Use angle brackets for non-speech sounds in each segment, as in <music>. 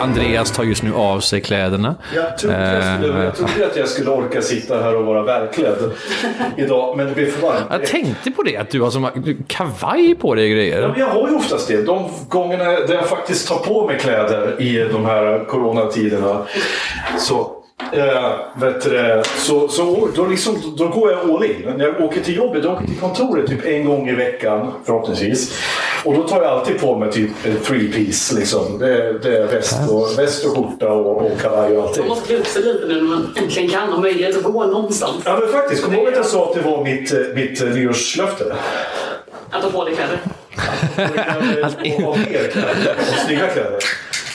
Andreas tar just nu av sig kläderna. Jag trodde, jag, skulle, jag trodde att jag skulle orka sitta här och vara välklädd idag, men det blev för varmt. Jag tänkte på det, att du har som kavaj på dig och Ja, grejer. men jag har ju oftast det. De gångerna där jag faktiskt tar på mig kläder i de här coronatiderna. Så, äh, vet du, så, så då, liksom, då går jag all in. När jag åker till jobbet, jag åker till kontoret typ en gång i veckan förhoppningsvis. Och då tar jag alltid på mig typ en three piece. Liksom. Det, det är väst och, väst och skjorta och, och kavaj och allting. Man måste klä upp sig lite nu när man äntligen kan ha möjlighet att gå någonstans. Ja men faktiskt, kom ihåg att jag sa att det var mitt, eh, mitt eh, nyårslöfte. Att ta på dig kläder. och ha mer kläder. Och snygga kläder.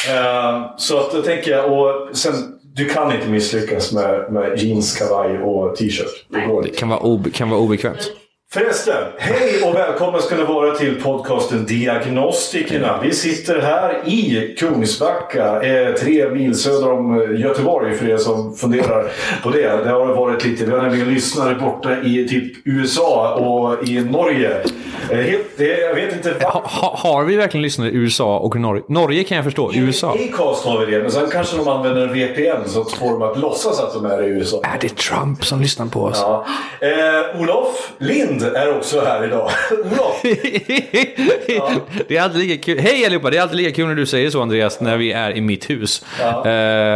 Eh, så att då tänker jag, och sen, du kan inte misslyckas med, med jeans, kavaj och t-shirt. Det går Det inte. kan vara, ob- kan vara obekvämt. Förresten, hej och välkomna ska ni vara till podcasten Diagnostikerna. Vi sitter här i Kungsbacka, eh, tre mil söder om eh, Göteborg för er som funderar på det. Det har varit lite, vi har nämligen lyssnare borta i typ USA och i Norge. Eh, helt, jag vet inte Ha, ha, har vi verkligen lyssnat i USA och Norge? Norge kan jag förstå. USA? Acast har vi det, men sen kanske de använder en VPN så får de att låtsas att de är i USA. Är det Trump som lyssnar på oss? Ja. Eh, Olof Lind är också här idag. <laughs> Olof! <laughs> det är alltid lika kul. Hej allihopa! Det är alltid lika kul när du säger så Andreas, när vi är i mitt hus. Ja. Eh,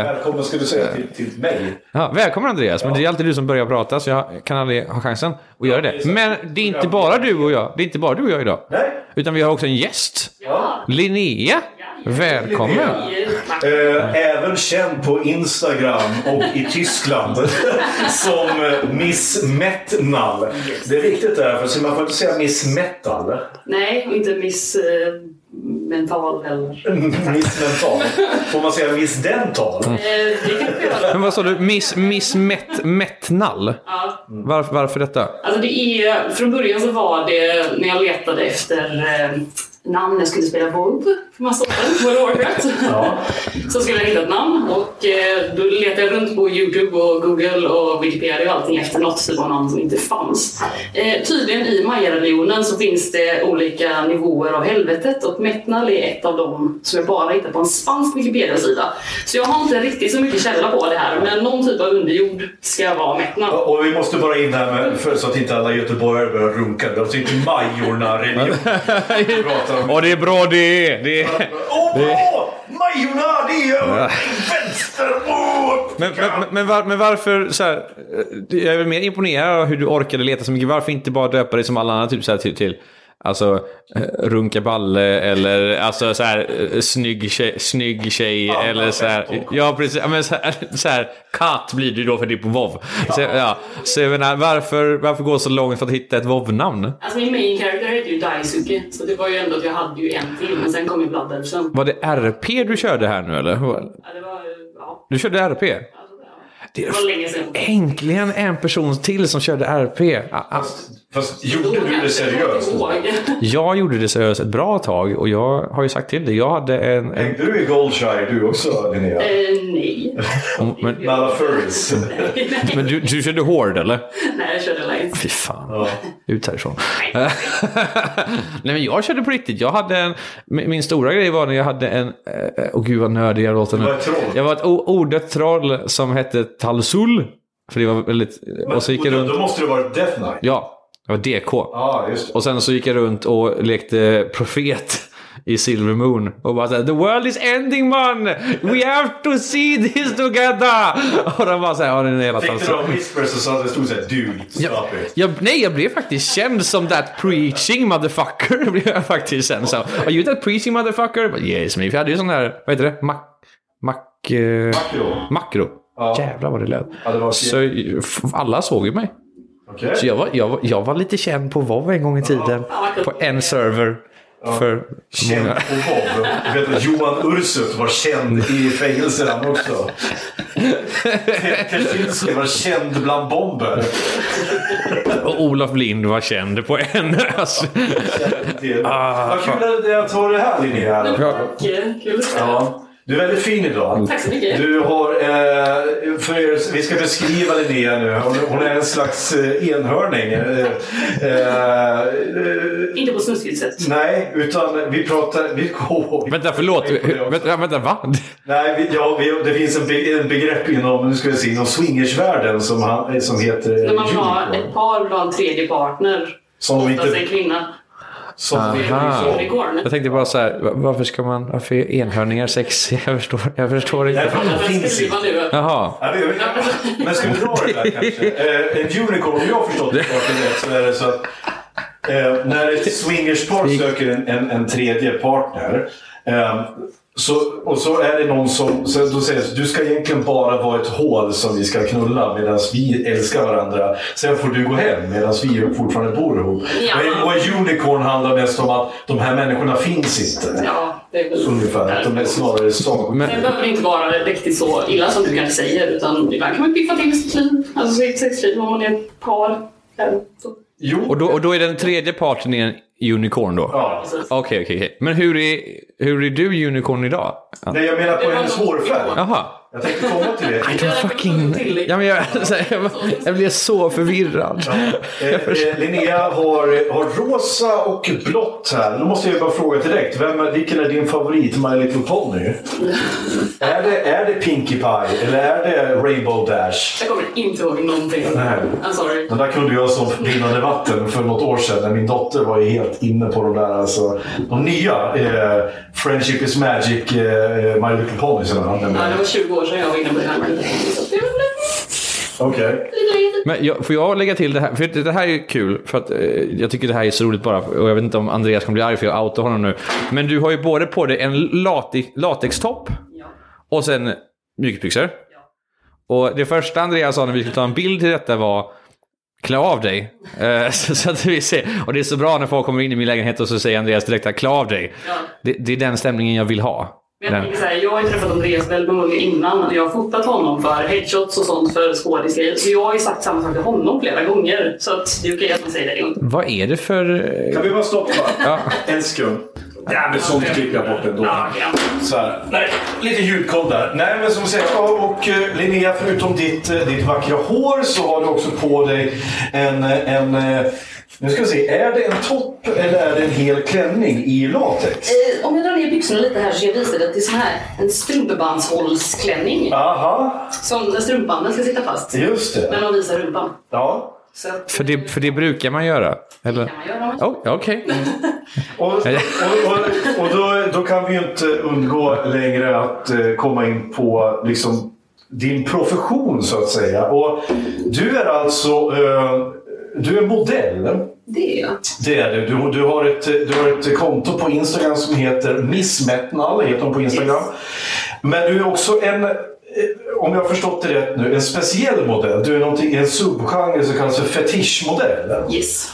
Välkommen ska du säga till, till mig. ja, välkommen Andreas, men det är alltid du som börjar prata så jag kan aldrig ha chansen att göra det. Men det är inte bara du och jag. Det är inte bara du och jag idag. Nej. Utan vi har också en gäst. Ja. Linnea! Välkommen! Tack. Eh, även känd på Instagram och i Tyskland <laughs> som eh, Miss Metnal. Det är viktigt där, för man får inte säga Miss Metal. Nej, och inte miss eh, mental heller. <laughs> Miss Mental. Får man säga Miss Dental? Eh, vi göra. <laughs> Men vad sa du? Miss, miss Met, Metnal? Ja. Varför, varför detta? Alltså det är, från början så var det när jag letade efter eh, namn jag skulle spela WoW för massa år sedan, World of Warcraft. Ja. <laughs> Så skulle jag hitta ett namn och eh, då letade jag runt på Youtube och Google och Wikipedia och allting efter något typ av namn som inte fanns. Eh, tydligen i Maya-religionen så finns det olika nivåer av helvetet och Metnal är ett av dem som jag bara hittar på en spansk Wikipedia-sida. Så jag har inte riktigt så mycket källa på det här men någon typ av underjord ska vara Metnal. Och vi måste bara in här med, för, så att inte alla göteborgare börjar runka. Det är alltså inte Majorna religion vi <laughs> pratar om. Ja, det är bra det! det är... Åh, <laughs> bra! Majorna, det är ju vänster! Åh! Men, men, men, var, men varför så här, eh, Jag är väl mer imponerad av hur du orkade leta så mycket. Varför inte bara döpa dig som alla andra typ så här, till, till Alltså eh, runka balle eller alltså så här eh, snygg tjej, snygg tjej eller så här. Ja precis, Ja, men så här, så här katt blir det ju då för det är på WoW. Så, ja. så jag menar, varför, varför gå så långt för att hitta ett WoW-namn? Alltså min main character heter ju Daisuke, så det var ju ändå att jag hade ju en till, men sen kom ju Blood Elfen. Var det RP du körde här nu eller? Ja, det var. Ja. Du körde RP? Alltså, ja. Det Det var länge sedan. Äntligen en person till som körde RP. Ah, ah. Fast gjorde du det seriöst? Jag gjorde det seriöst ett bra tag och jag har ju sagt till dig, jag hade en... en Hängde du i Goldshire du också Linnea? Eh, nej. <laughs> men, Med alla furries? <laughs> men du, du körde hård eller? nej, jag körde Lions. Fy fan. Ut härifrån. <laughs> Nej men jag körde på riktigt. Jag hade en, min stora grej var när jag hade en, eh, åh gud vad nördig jag låter nu. var ett troll. Jag var ett o- odött troll som hette Talsul. För det var väldigt, och så gick jag då, runt, då måste det varit Death Knight? ja, jag var DK. Det. Och sen så gick jag runt och lekte profet i Silver Moon. Och bara såhär “The world is ending man! We have to see this together!” Och de bara såhär “Ja, den är hela Fick du några whispers och det stod såhär “Dude, stop it”? jag, nej, jag blev faktiskt känd som that preaching motherfucker. <laughs> blev jag faktiskt sen. Så, Are you that preaching motherfucker? But yes, me. För jag hade ju sån där, vad heter det? Mac... Mac... eh, Makro. makro. Ja. Jävlar vad det lät. Ja, det Så alla såg ju mig. Okej. Så jag var, jag, var, jag var lite känd på WoW en gång i tiden. På en server. För Känd många. på vad? Jag vet att Johan Ursut var känd i fängelset han också. Kaczynski var känd bland bomber. Och Olof Lind var känd på en. Det- Ah, Vad kul att jag tar det här Linnea. Tack, kul att. Ja. Du är väldigt fin idag. Tack så mycket. Du har, eh, för er, vi ska beskriva Linnea nu. Hon, hon är en slags eh, enhörning. Eh, eh, Inte på snuskigt sätt. nej, utan vi pratar... Vi, oh, vänta, förlåt. Vänta, vänta, va? Nej, vi, ja, vi, det finns en, be, en begrepp inom, nu ska vi se, inom swingersvärlden som, som heter När man vill ha unicorn. ett par ha en tredje partner. Som Oftast inte... en kvinna. Som inte Aha. Unicorn. Jag tänkte bara så här, va- varför ska man, varför är enhörningar sexiga? <laughs> Jag förstår, jag förstår inte. för de Jag finns inte. Jaha. Ja, vi- Men ska vi dra det där kanske? <laughs> Eh, en unicorn, om jag har förstått det rätt, så är det så att eh, när ett swingerspar söker en, en, en tredje partner eh, så, och så är det någon som så då säger du ska egentligen bara vara ett hål som vi ska knulla medan vi älskar varandra. Sen får du gå hem medan vi fortfarande bor ihop. Ja. Och, unicorn handlar mest om att de här människorna finns inte. Ja, det är väl... Ungefär. Att de är snarare sagor. Men- Sen behöver det inte vara riktigt så illa som du kanske säger. Utan ibland kan man piffa till sitt liv. Alltså sitt sexliv om man är ett par. Jo. Och då, och då är den tredje parten en unicorn då? Ja. Precis. Okej, okej, okej. Men hur är, hur är du unicorn idag? Ja. Nej, jag menar på någon- hårfärg. Jaha. Jag tänkte komma till det. Jag fucking... Ja, men jag, så här, jag, jag blev så förvirrad. Eh, eh, Linnea har, har rosa och blått här. Nu måste jag bara fråga direkt. Vem, är- vilken är din favorit My Little Pony? är, det, är det Pinkie Pie eller är det Rainbow Dash? Jag kommer inte ihåg någonting. Nej. I'm sorry. Den där kunde jag som rinnande vatten för något år sedan när min dotter var ju helt inne på de där alltså, de nya eh, Friendship is Magic eh, My Little den Ja, det var 20 år sedan jag var inne på var Okej. Men jag, får jag lägga till det här? För det det här är kul. För att, eh, jag tycker det här är så roligt bara. Och jag vet inte om Andreas kommer bli arg för jag outar honom nu. Men du har ju både på dig en late, latextopp Ja. och sen mjukisbyxor. Och det första Andreas sa när vi skulle ta en bild till detta var Klä av dig. <laughs> Eh, så, så att vi ser. Och det är så bra när folk kommer in i min lägenhet och så säger Andreas direkt klä av dig. Ja. Det, det är den stämningen jag vill ha. Men jag, tänker så här, jag har ju träffat Andreas väldigt många gånger innan. Jag har fotat honom för headshots och sånt för skådisgrejer. Så jag har ju sagt samma sak till honom flera gånger. Så att det är okej att man säger det en gång. Vad är det för... eh, Kan vi bara stoppa? Ja. <laughs> En sekund. Ja, men sånt klipper jag bort ändå. Så här. Nej, lite ljudkoll där. Nej, men som sagt, och eh, Linnea, förutom ditt, eh, ditt vackra hår så har du också på dig en, en nu ska vi se, är det en topp eller är det en hel klänning i latex? Eh, om jag drar ner byxorna lite här så ska jag visa dig att det är så här en strumpebandshållsklänning. Aha, Som där strumpbanden ska sitta fast. just det. de visar rumpan. Ja. Att, För det, för det brukar man göra? Eller? kan man göra man Oh, Okej. <laughs> Och, och, och, och då, då kan vi ju inte undgå längre att eh, komma in på liksom, din profession så att säga. Och du är alltså eh, du är modell. Det är jag. Det är du. Du, du, har ett, du har ett konto på Instagram som heter Missmetnal. Heter hon på Instagram. Yes. Men du är också en, eh, om jag har förstått det rätt nu, en speciell modell. Du är en subgenre som kallas för fetischmodell. Yes.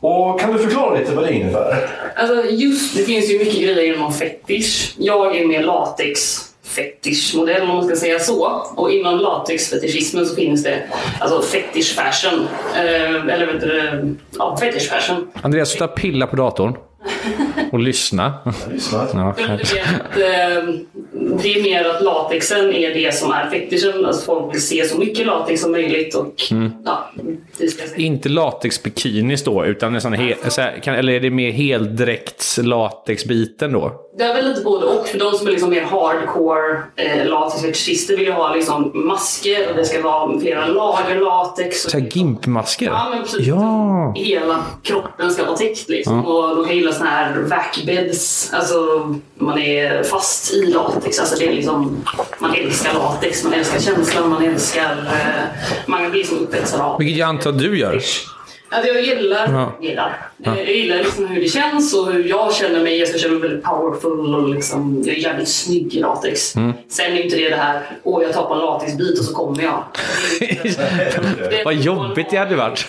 Och kan du förklara lite vad det innebär? Alltså just, det finns ju mycket grejer inom fetisch. Jag är mer latex fetischmodell om man ska säga så. Och inom latexfetischismen så finns det alltså fetish fashion. Eh, eller vet du, ja, fetish fashion. Andreas, sluta pilla på datorn. Och lyssna. Lyssna. Ja, Det är att, eh, det är mer att latexen är det som är fetischen. Alltså folk vill se så mycket latex som möjligt och ja, jag säga. Inte latexbikinis då, utan nästan he, så här, kan, eller är det mer heldräkts latexbiten då? Det är väl lite både och. För de som är liksom mer hardcore eh, latexfetischister vill ju ha liksom masker och det ska vara flera lager latex. Så här gimpmasker? Ja, men precis. Ja. Hela kroppen ska vara täckt liksom. Och de kan gilla såna här Backbeds. Alltså, man är fast i latex. Alltså, det är liksom, man älskar latex, man älskar känslan, man älskar... Eh, man blir som upphetsad av Vilket jag antar att du gör. Alltså jag gillar, Ja. gillar. Eh, Jag gillar liksom hur det känns och hur jag känner mig. Jag ska känna mig väldigt powerful och liksom, jag är jävligt snygg i latex. Mm. Sen är inte det det här, åh jag tar på en latexbit och så kommer jag. <laughs> Vad jobbigt det hade varit. Så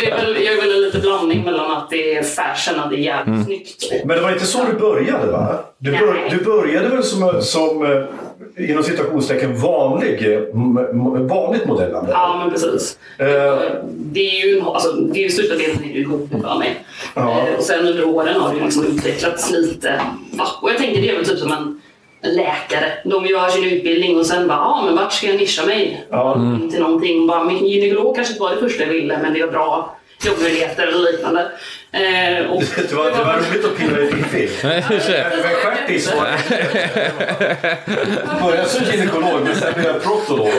det är väl, jag är väl en liten blandning mellan att det är fashion och det är jävligt Mm. snyggt. Men det var inte så du började va? Du, bör, du började väl som, som eh, inom citationstecken vanlig, eh, vanligt modellande? Ja, men precis. Eh. Det är ju, alltså, det är ju största delen är ju hobby för mig. Ja. Eh, Och sen under åren har det liksom utvecklats lite. Och jag tänker det är väl typ som en läkare. De gör sin utbildning och sen bara, ja men vart ska jag nischa mig? Ja. Mm. Till någonting. Bara, men gynekolog kanske inte var det första jag ville, men det är bra jobbmöjligheter eller liknande. Eh, och, Det var, det var roligt att pilla i fiffi. Men stjärtis <laughs> var Började som gynekolog men sen blev jag proktolog.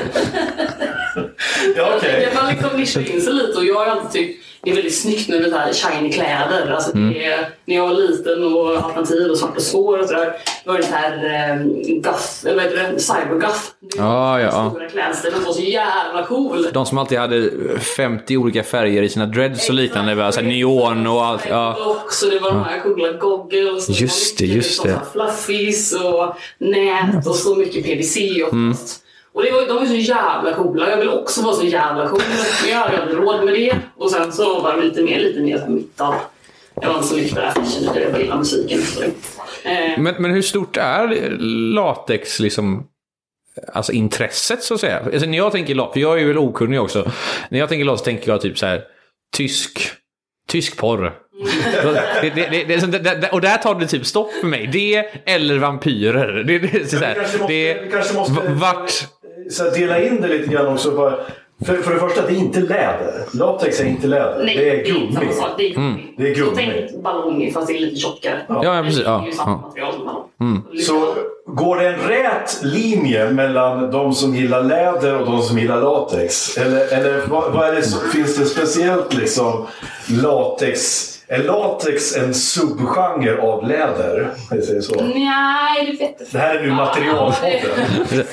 Ja okej. Jag kan liksom nischa in sig lite och jag har alltid tyckt det är väldigt snyggt med det här shiny kläder. Alltså det är, när jag var liten och alternativ och svarta skor och sådär. Då var det så här eh, goth, eller vad heter det? Cybergoth. Ja, ja, ja. Stora klädstilen var så jävla cool. De som alltid hade 50 olika färger i sina dreads och liknande. va? Så här neon och allt. Ja. Och så det var de här coola goggles. och Just var det, just liksom det. Fluffies och nät och så mycket PVC och Mm. plast. Och det var, de var så jävla coola. Jag ville också vara så jävla cool. Men jag hade aldrig råd med det. Och sen så var det lite mer, lite mer som mitt av. Jag var inte så mycket på fashion, utan jag bara gillade musiken. Eh, Men, men hur stort är latex liksom? Alltså intresset så att säga. Alltså, när jag tänker latex, för jag är väl okunnig också. När jag tänker latex tänker jag typ så här tysk, tysk porr. Det, det, det, det, det, det, och där tar det typ stopp för mig. Det eller vampyrer. Det, det, så Vi här, kanske måste, det, vi kanske måste vart... så här, dela in det lite grann också. Bara, för, för det första, det är inte läder. Latex är inte läder. nej, det är gummi. Det är gummi. Det är Så gummi. tänk ballong fast det är lite tjockare. Ja, ja, precis. Det är ju Ja, samma ja. material som ballong. Så går det en rät linje mellan de som gillar läder och de som gillar latex? Eller, eller vad, vad är det, finns det speciellt liksom latex? Är latex en subgenre av läder? Jag säger så. Nej, du vet inte. Det här är nu materialpodden.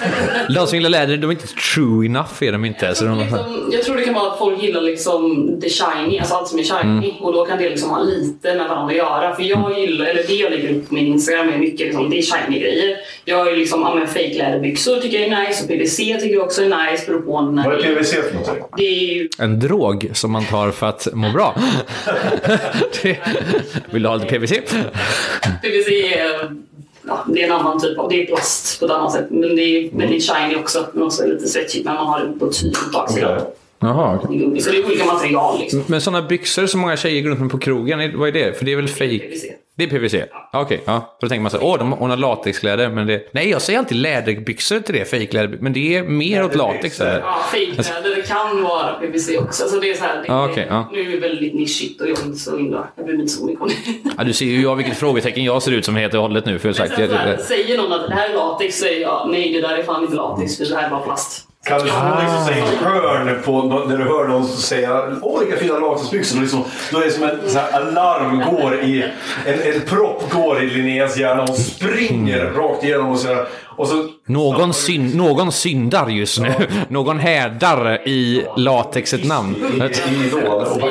<laughs> De som gillar läder, de är inte true enough är de inte. Så Jag, de, tror liksom, jag tror det kan vara att folk gillar liksom the shiny, alltså allt som är shiny. Och då kan det liksom ha lite med varandra att göra. För jag gillar, eller det jag lägger upp på min Instagram är mycket liksom, det är shiny grejer. Jag är liksom, ja men fejkläderbyxor tycker jag är nice och PVC tycker jag också är nice. Beror på när Vad är det PVC för någonting? det är ju en drog som man tar för att må bra. <laughs> det, <laughs> vill du ha lite PVC? PVC är, ja, det är en annan typ av, det är plast på ett annat sätt. Men det är väldigt shiny också. Men också lite stretchigt när man har det på tyg på baksidan. Jaha. Så det är olika material liksom. Men sådana byxor som många tjejer går runt med på krogen, vad är det? För det är väl fake? PVC. Det är PVC? Ja. Okej, ja. Då tänker man så här, åh, de, hon har latexkläder. Men det... Nej, jag säger alltid läderbyxor till det, fejkläderbyxor. Men det är mer åt latex. Här. Ja, fejkkläder det kan vara PVC också. Så det är så här, det, Ja, okej, ja. Nu är det väldigt nischigt och jag är inte så himla... Jag bryr mig inte så mycket om det. Ja, du ser ju jag vilket frågetecken jag ser ut som helt och hållet nu. För Men sagt, så här, jag, säger någon att det här är latex säger jag nej det där är fan inte latex för det här är bara plast. Kan du få liksom säga hörn på när du hör någon säga åh vilka fina latexbyxor. Liksom, då är det som en så här, alarm går i, en, en propp går i Linneas hjärna och springer rakt igenom och och så någon, syn, någon syndar just nu. Någon härdar i latexet namn. i och bara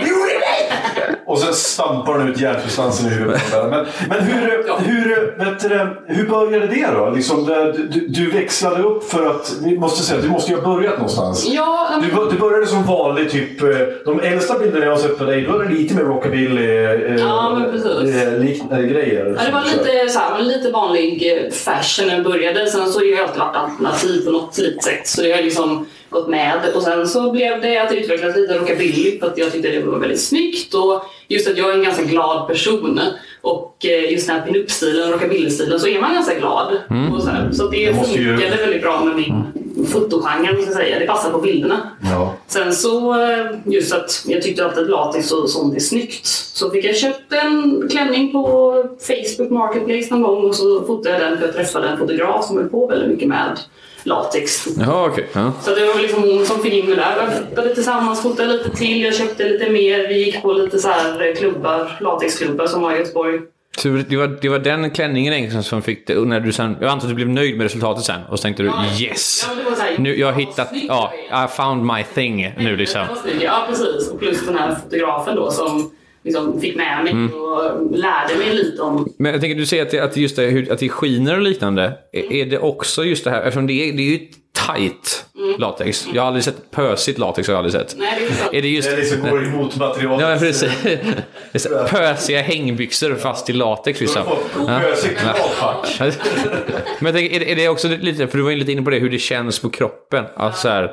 och så stampar den ut hjärnsubstansen i huvudet. på. Men, men hur, hur, vet du, hur började det då? Liksom, du, du växlade upp för att, vi måste säga, du måste ju ha börjat någonstans. Ja, men- Du, du började som vanlig typ, eh, de äldsta bilderna jag har sett på dig, då är det lite mer rockabilly eh, Ja, eh, liknande grejer. Ja, det var lite, så här, lite vanlig fashion när jag började. Sen så har jag alltid varit alternativ på något litet sätt. Så det har liksom gått med. Och sen så blev det att det utvecklades lite rockabilly för att jag tyckte det var väldigt snyggt. Och just att jag är en ganska glad person. och eh, just den här pinup-stilen, rockabilly-stilen, så är man ganska glad. Och så så det, Det måste ju- funkade väldigt bra med min fotogenre, ska säga. Det passar på bilderna. Ja. Sen så, eh, just att jag tyckte alltid att latex och sånt är snyggt. Så fick jag köpt en klänning på Facebook Marketplace någon gång och så fotade jag den för jag träffade en fotograf som höll på väldigt mycket med latex. Jaha, okej. Ja. Så det var liksom hon som fick in mig där. Jag fotade tillsammans, fotade lite till, jag köpte lite mer. Vi gick på lite så här klubbar, latexklubbar som var i Göteborg. Så det var, det var den klänningen egentligen som fick det, när du sen, jag antar att du blev nöjd med resultatet sen och så tänkte du yes! Ja, var så här- Nu, jag har hittat, ja, I found my thing nu liksom. Ja, precis. Och plus den här fotografen då som liksom fick med mig och lärde mig lite om Men jag tänker, du säger att det, att just det, att det skiner och liknande. Är- Är det också just det här, eftersom det är, det är ju tight latex. Jag har aldrig sett pösigt latex, har jag aldrig sett. Nej, det är. Är det just... Det liksom går emot materialet. Ja, precis. Det är så här <laughs> Pösiga hängbyxor fast i latex liksom. Ja. Pösig kravfack. <laughs> Men jag tänker, är det, är det också lite, för du var ju lite inne på det, hur det känns på kroppen. Alltså så här,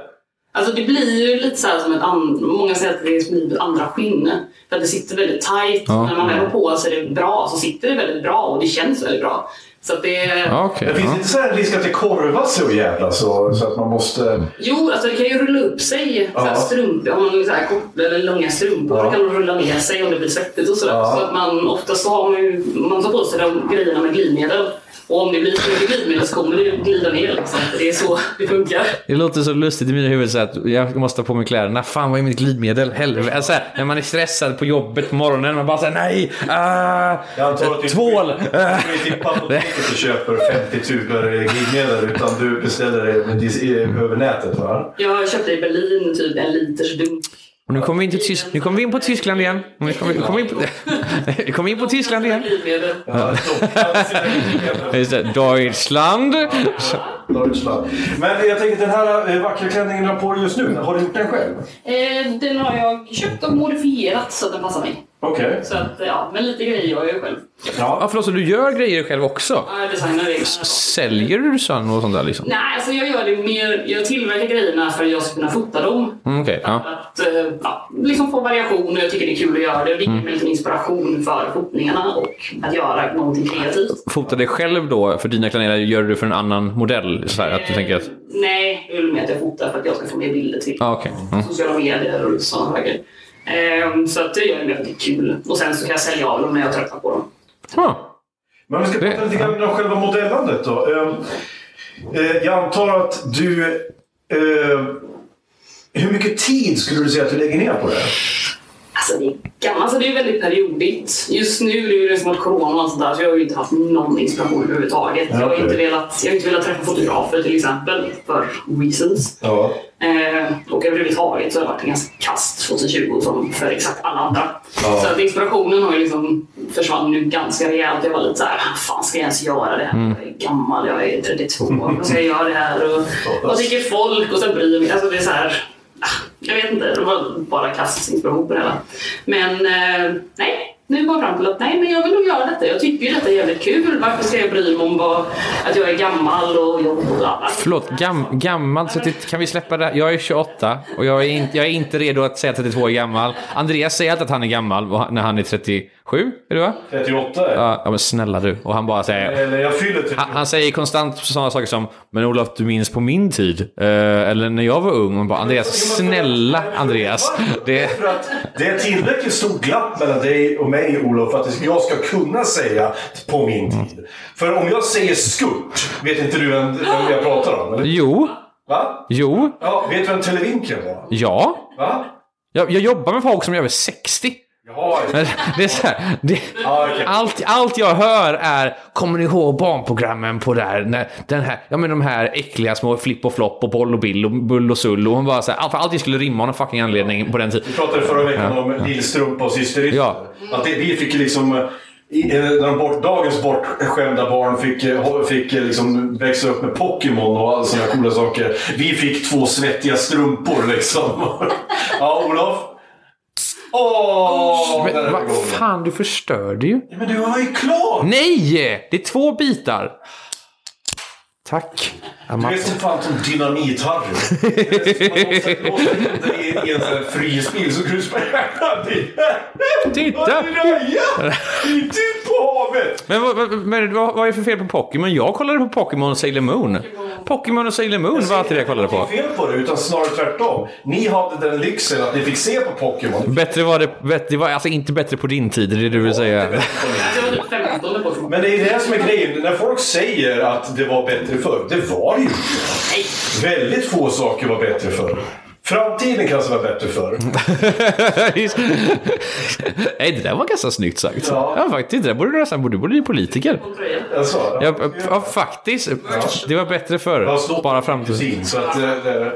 Alltså det blir ju lite så här som ett an- många säger att det blir ett andra skinn. För att det sitter väldigt tight. När man väl har på sig det bra så sitter det väldigt bra och det känns väldigt bra. Så att det... ja, okej. Det finns ja. inte så här risk att det korvas så jävla så, så att man måste... Jo, alltså det kan ju rulla upp sig. Så här Ja. strumpor, om man har så här kort eller långa strumpor Ja. kan de rulla ner sig om det blir svettigt och sådär. Ja. Så att man oftast så har man ju, man tar på sig de grejerna med glidmedel. Och om det blir för mycket glidmedel så kommer det ju glida ner liksom. Det är så det funkar. Det låter så lustigt i mina huvud så att jag måste ha på mig kläderna. Fan vad är mitt glidmedel? Helvete. Alltså, när man är stressad på jobbet på morgonen. Man bara säger nej! Ah, Jag att du tvål! inte går till <laughs> apoteket och köper 50 tuber glidmedel utan du beställer det över nätet va? Jag köpte i Berlin typ en liters dunk. Och nu kommer vi in, till Tys- nu kommer vi in på Tyskland igen. Nu kommer vi, kommer in på, <laughs> vi kommer in på Tyskland igen. Just det, Deutschland. Deutschland. Men jag tänker den här eh, vackra klänningen du har på dig just nu, har du gjort den själv? Eh, den har jag köpt och modifierat så att den passar mig. Okej. Så att, ja, men lite grejer gör jag ju själv. Ja, Ja. förlåt, så du gör grejer själv också? Ja, Jag designar det. Säljer du sån och sånt där liksom? Nej, alltså jag gör det mer... Jag tillverkar grejerna för att jag ska kunna fota dem. Mm, Okej, ja. Att eh, ja, liksom få variation och jag tycker det är kul att göra det. Det ger Mm. mig lite inspiration för fotningarna och att göra någonting kreativt. Fota dig själv då för dina klänningar, gör du för en annan modell? Så här, att du tänker att... Eh, Nej, jag vill mer att jag fotar för att jag ska få mer bilder till Ah, okej. Mm. sociala medier och sådana saker. Eh, så att det gör mig väldigt kul. Och sen så kan jag sälja av dem när jag tröttnar på dem. Ah. Men vi ska prata Det- lite grann om själva modellandet då. Ehm, eh, Jag antar att du... eh, Hur mycket tid skulle du säga att du lägger ner på det? Alltså det är gammalt, alltså det är väldigt periodigt. Just nu är det ju det som att corona och allt sånt där så jag har ju inte haft någon inspiration överhuvudtaget. Jag, har inte velat, jag har inte velat träffa fotografer till exempel för reasons. Ja. Eh, och överhuvudtaget så har det varit en ganska kast 2020 som för exakt alla andra. Ja. Så att inspirationen har ju liksom försvann nu ganska rejält. Jag var lite såhär, fan ska jag ens göra det här? Jag är gammal, jag är 32. Vad ska jag göra det här? Och, vad tycker folk? Och sen bryr jag mig. Alltså det är så här, ah, jag vet inte, det var bara kastinspiration på det hela. Men eh, nej, nu bara fram till att nej, men jag vill nog göra detta. Jag tycker ju detta är jävligt kul. Varför ska jag bry mig om vad, att jag är gammal och jobb och bla. Förlåt, gam, gammal, 30, kan vi släppa det? Jag är 28 och jag är, inte, jag är inte redo att säga att 32 är gammal. Andreas säger alltid att han är gammal när han är 30. 37. Är du va? 38 är Ja, ja, men snälla du. Och han bara säger... Eller jag fyller 38. Han, han säger konstant sådana saker som Men Olof, du minns på min tid? Eh, eller när jag var ung. Och bara, Andreas, snälla Andreas. Det, det är tillräckligt stort glapp mellan dig och mig, Olof, för att jag ska kunna säga på min tid. För om jag säger skurt, vet inte du vem, vem jag pratar om? Eller? jo, Va? jo, Ja, vet du vem Televinken var? ja. Va? Jag, jag jobbar med folk som är över 60. Ja, Men Det är så här, det, Ja, okej. allt, allt jag hör är Kommer ni ihåg barnprogrammen på där? När, den här, ja men de här äckliga små Flipp och Flopp och Boll och Bill och Bull och Sull och hon bara så här, allt, allt skulle rimma av någon fucking anledning på den tiden. Vi pratade förra veckan om Lillstrumpa och Syster Ja. Att det, vi fick liksom... i- eh, När de bort, dagens bortskämda barn fick, eh, fick eh, liksom växa upp med Pokémon och alla sådana coola saker. Vi fick två svettiga strumpor liksom. <laughs> ja, Olof? Åh! Men vad fan, du förstörde ju. Men du var ju klar! Nej! Det är två bitar. Tack. Du är som fan som Dynamit-Harry. Man måste låsa in dig i en frysbil så kan du spela det. Titta! Raja! Titt på jobbigt! Men, vad, vad, men vad, vad är det för fel på Pokémon? Jag kollade på Pokémon Sailor Moon. Pokémon och Sailor Moon var alltid det jag kollade på. Det är fel på det, utan snarare tvärtom. Ni hade den lyxen att ni fick se på Pokémon. Bättre var det, bättre, det var alltså inte bättre på din tid, det är det du vill säga. Det var 15 Pokémon. Men det är det som är grejen. När folk säger att det var bättre förr, det var det ju inte. Väldigt få saker var bättre förr. Framtiden kanske var bättre förr. <laughs> Nej, det där var ganska snyggt sagt. Ja. Ja, faktiskt. Det där borde du nästan borde, borde bli politiker. Alltså, Ja, ja, faktiskt. Det var bättre förr. Bara med fram till... kusin, så att, eh,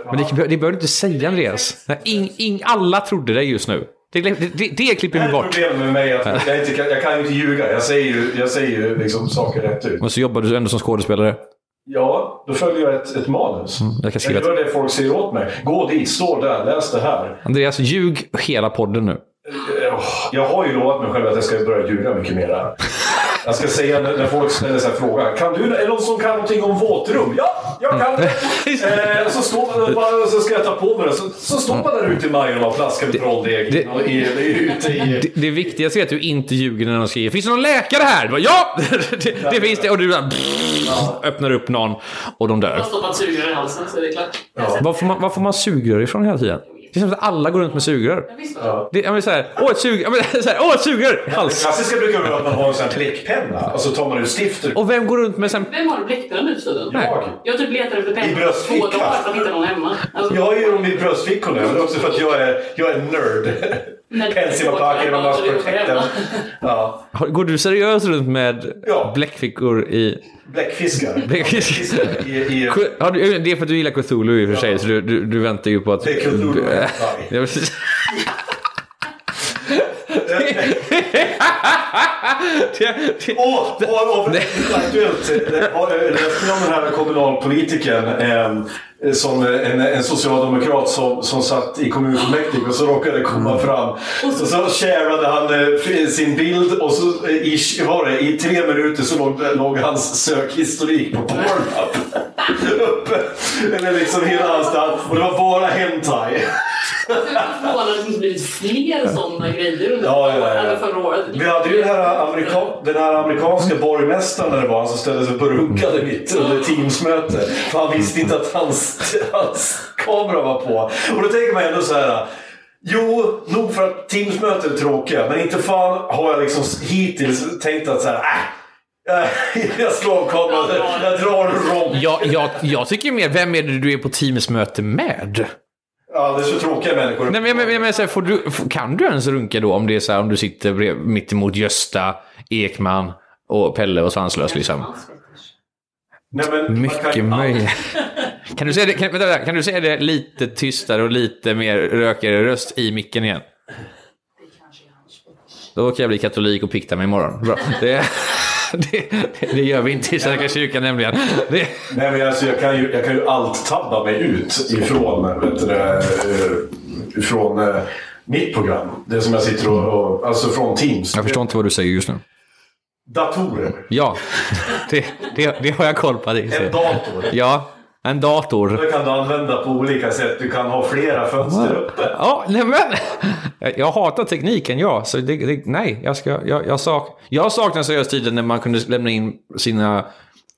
Men det, det behöver du inte säga Andreas. Nej, Ing, ing, alla trodde det just nu. Det, det, det, klipper vi det är bort. problemet med mig att jag, inte kan, jag kan ju inte ljuga. Jag säger ju, jag säger ju liksom saker rätt ut. Men så jobbar du ändå som skådespelare. Ja, då följer jag ett, ett manus. jag kan skriva jag gör det folk säger åt mig. Gå dit, stå där, läs det här. Andreas, ljug hela podden nu. Eh, Jag har ju lovat mig själv att jag ska börja ljuga mycket mer. Jag ska säga när, när folk ställer sig frågan. Kan du, är det någon som kan någonting om våtrum? Ja, jag kan det. Eh, så, står man, bara, så ska jag ta på mig det. Så, så står man där ute i Majorna och plaskar med trolldeg. det- i... Det, det viktigaste är att du inte ljuger när de skriver “Finns det någon läkare här?” bara, “Ja! <laughs> Det, det finns det” och du bara, öppnar upp någon och de dör. har stoppat sugrör i halsen så är det klart. Ja. Var får man, var får man sugrör ifrån hela tiden? Det känns som att alla går runt med sugrör. Ja. Det, jag menar såhär, åh ett sugrör, så här, åh ett sugrör! Det Hals. klassiska brukar vara att man har en sån här bläckpenna och så tar man ut stiftet. Och vem går runt med sen... Vem har du bläckpenna nu för tiden? Jag. Jag typ letar efter penna i två bröstfickan. dagar för att hitta någon hemma. Alltså, Jag har ju dem i bröstfickorna, men det är också för att jag är, jag är nörd. det Pencil är och pocket svårt, och must så är det protect hemma. them. Ja. Går du seriöst runt med Ja. bläckfickor i... Bläckfiskar. Bläckfiskar. I, i, Har du, det är för att du gillar Cthulhu i och för sig, så du, du, du väntar ju på att... Det är Cthulhu. Ja, Och, och, och aktuellt. Läste om den här kommunalpolitikern eh, som en, en socialdemokrat som, som satt i kommunfullmäktige och så råkade det komma fram. Och så sharade han eh, sin bild och så eh, i, var det, i tre minuter så låg, låg hans sökhistorik på Pornhub. <laughs> Uppe. Eller liksom hela hans. Och det var bara hentai. Förvånad att det inte blivit fler sådana grejer under Ja, ja, ja. eller förra året. Vi hade ju den här, amerika den här amerikanska borgmästaren när det var han som ställde sig och runkade mitt under Teamsmöte. För han visste inte att hans, hans kamera var på. Och då tänker man ändå så här. Jo, nog för att Teamsmöten är tråkiga, men inte fan har jag liksom hittills tänkt att så här, äh, äh, jag slår av kameran, jag drar en romp. jag, jag, jag tycker mer, vem är det du är på Teams-möte med? Ja, det är så tråkiga människor. Nej, men, men, men, så här, får du, kan du ens runka då om det är så här, om du sitter brev, mitt emot Gösta, Ekman och Pelle och Svanslös liksom? Nej, men kan Mycket möjligt. <laughs> Kan du säga det, kan, vänta, vänta, kan du säga det lite tystare och lite mer rökigare röst i micken igen? Då kan jag bli katolik och pikta mig imorgon. Bra. Det, <laughs> det, det gör vi inte i Svenska kyrkan nämligen. Det, Nej, men alltså, jag, kan ju, jag kan ju allt tabba mig ut ifrån, vet du, eh, ifrån eh, mitt program. Det som jag sitter och, och... Alltså från Teams. jag förstår inte vad du säger just nu. Datorer. Ja, det, det, det har jag koll på. Det. En dator. Ja, en dator. Det kan du använda på olika sätt. Du kan ha flera fönster uppe. Ja, nej men. Jag hatar tekniken, ja. Så det, det, nej, jag, ska, jag, jag, sak, jag saknar seriöst tiden när man kunde lämna in sina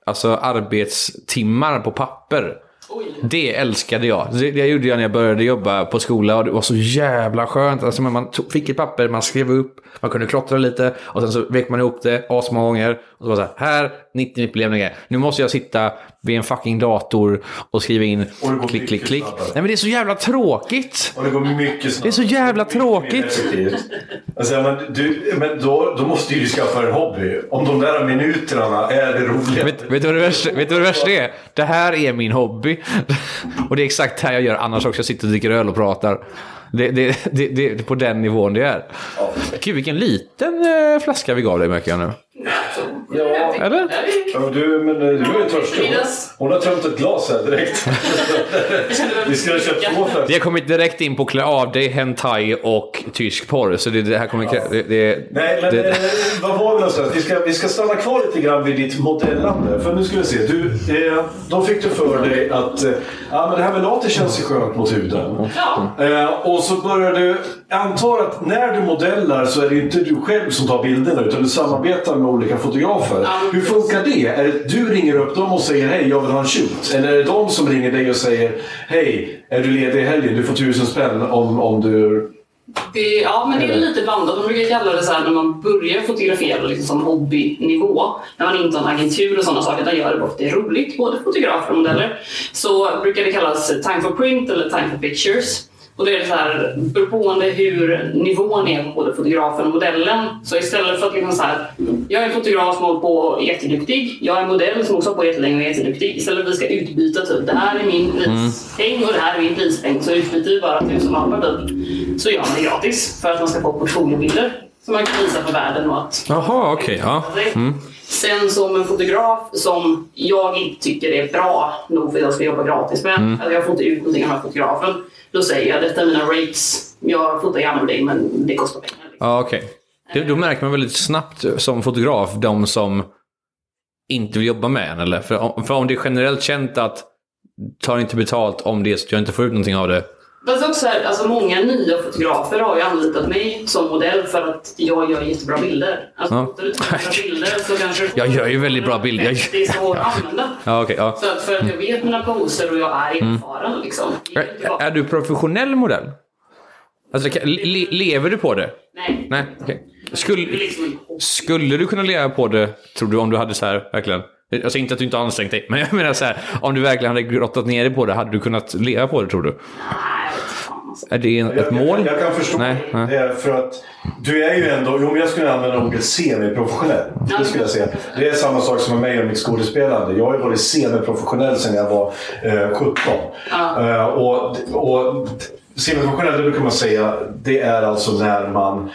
alltså, arbetstimmar på papper. Oj. Det älskade jag. Det, det gjorde jag när jag började jobba på skola och det var så jävla skönt. Alltså, man tog, fick ett papper, man skrev upp, man kunde klottra lite och sen så vek man ihop det asmånga gånger. Och så var det så här, här 90 belevningar. Nu måste jag sitta vid en fucking dator och skriva in Och det klick, klick, klick. snabbare. Nej men det är så jävla tråkigt. Och det går mycket snabbare. Det är så jävla mer tråkigt. Alltså, men du, men då, då måste ju du skaffa en hobby. Om de där minuterna är det roliga. Vet, vet, du vad det värsta, vet du vad det värsta är? Det här är min hobby. <laughs> Och det är exakt det här jag gör annars också. Jag sitter och dricker öl och pratar. Det, det, det, det är på den nivån det är. Gud, vilken liten eh, flaska vi gav dig märker jag nu. Ja. Eller? Ja, du, men eh, du är ju törstig. Hon har tömt ett glas här direkt. <laughs> Vi skulle ha köpt två flaskor. Vi har kommit direkt in på klä av dig, hentai och tysk porr. Så det, det här kommer... krä- Det, det, Nej, men det, eh, vad var vi någonstans? Vi ska, vi ska stanna kvar lite grann vid ditt modellande. För nu ska vi se. Du, eh, då fick du för dig att eh, ja, men det här med latex känns ju skönt mot huden. Ja. Eh, och så börjar du... Antar att när du modellar så är det inte du själv som tar bilderna utan du samarbetar med olika fotografer. Ja, Hur funkar det? Är det du ringer upp dem och säger hej, jag vill ha en shoot? Eller är det de som ringer dig och säger hej, är du ledig i helgen? Du får tusen spänn om, om du... Det, ja, men det är lite blandat. De brukar kalla det så här när man börjar fotografera liksom som hobbynivå. När man inte har en agentur och sådana saker. Utan gör det bara för att det är roligt, både fotografer och modeller. Så brukar det kallas time for print eller time for pictures. Och det är så här, beroende hur nivån är på både fotografen och modellen. Så istället för att liksom så här, jag är fotograf som hållit på jätteduktig. Jag är modell som också har på jättelänge och är jätteduktig. Istället för att vi ska utbyta typ, det här är min prispeng och det här är min prispeng. Så utbyter vi bara tusen lappar typ. Så gör man det gratis för att man ska få portfoliobilder. Som man kan visa för världen och att Jaha, okej. ja. Sen som en fotograf som jag inte tycker är bra nog för att jag ska jobba gratis med. Mm. Att jag får inte ut någonting av den här fotografen. Då säger jag detta är mina rates. Jag fotar gärna med dig men det kostar pengar. liksom. Ja, okej. Det- Då märker man väldigt snabbt som fotograf de som inte vill jobba med en. Eller? För, om, för om det är generellt känt att tar inte betalt om det så att jag inte får ut någonting av det. Fast också här, alltså många nya fotografer har ju anlitat mig som modell för att jag gör jättebra bilder. Alltså, Ja. du <laughs> bilder så kanske Jag gör ju väldigt bra bilder. Jag- Det är så att använda. Ja, okej. ja. Så att för att jag vet mina poser och jag är erfaren liksom. Det är Är, du professionell modell? Alltså, kan- le, lever du på det? Nej. Nej, är Skulle, liksom skulle du kunna leva på det, tror du, om du hade så här, verkligen? Alltså inte att du inte har ansträngt dig, men jag menar så här, om du verkligen hade grottat ner dig på det, hade du kunnat leva på det, tror du? Jag. Är det en, Jag, ett mål? jag, jag kan förstå Nej, nej. det. För att du är ju ändå, jo men jag skulle använda ordet semiprofessionell. Det skulle jag säga. Det är samma sak som med mig och mitt skådespelande. Jag har ju varit semiprofessionell sedan jag var eh, 17. Eh, och, och semiprofessionell, det brukar man säga, det är alltså när man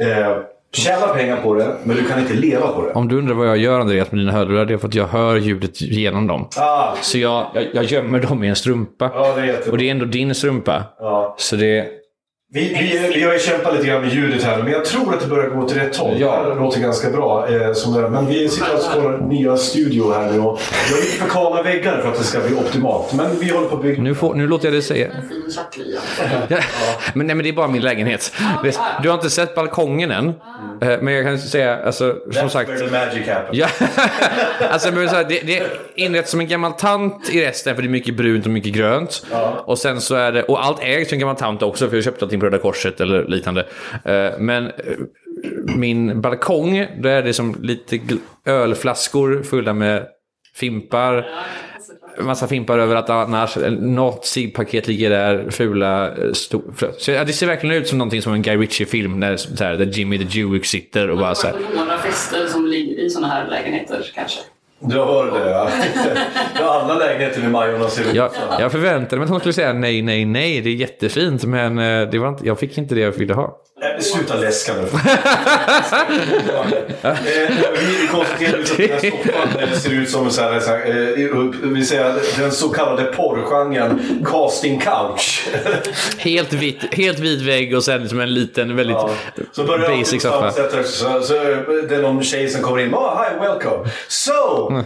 eh, tjänar pengar på det, men du kan inte leva på det. Om du undrar vad jag gör Andreas med dina hörlurar, det är för att jag hör ljudet genom dem. Ah, Så jag, jag, jag gömmer dem i en strumpa. ja, det är jättebra. Och det är ändå din strumpa. Ja. Så det... Vi, vi, vi har ju kämpat lite grann med ljudet här, men jag tror att det börjar gå till rätt håll. Ja. Det låter ganska bra. Eh, som det är. Men vi sitter alltså på vår nya studio här nu och vi har lite för kala väggar för att det ska bli optimalt. Men vi håller på att bygga. Nu, får, nu låter jag dig säga... <laughs> Ja, men, nej, men det är bara min lägenhet. Du har inte sett balkongen än. Eh, Men jag kan säga, alltså, som That's sagt... where the magic happens. Ja, <laughs> alltså, men så här, det, det är inrett som en gammal tant i resten för det är mycket brunt och mycket grönt. Och sen så är det, och allt ägs som en gammal tant också för jag köpte allting på Röda Korset eller liknande. Eh, men eh, min balkong, då är det som lite ölflaskor fulla med fimpar. Massa fimpar överallt annars. Eh, något ciggpaket ligger där, fula. Stor, Så, ja, det ser verkligen ut som någonting som en Guy Ritchie-film Där, så här, där Jimmy the Jewick sitter och bara så här. Några fester som ligger i sådana här lägenheter kanske. Du hör det ja. <laughs> ja alla lägenheter med Majorna ser ut Jag, jag förväntade mig att hon skulle säga nej, nej, nej. Det är jättefint, men eh, det var inte, jag fick inte det jag ville ha. Nej, Sluta läska nu. <laughs> Eh, Vi konstaterar att den här soffan eh, ser ut som en sån här, så här, eh, vi säger, den så kallade porrgenren casting couch. <laughs> Helt, vitt, helt vit vägg och sen som en liten, väldigt Ja. Så börjar basic soffa. så, så det är någon tjej som kommer in. Oh, hi, welcome. So,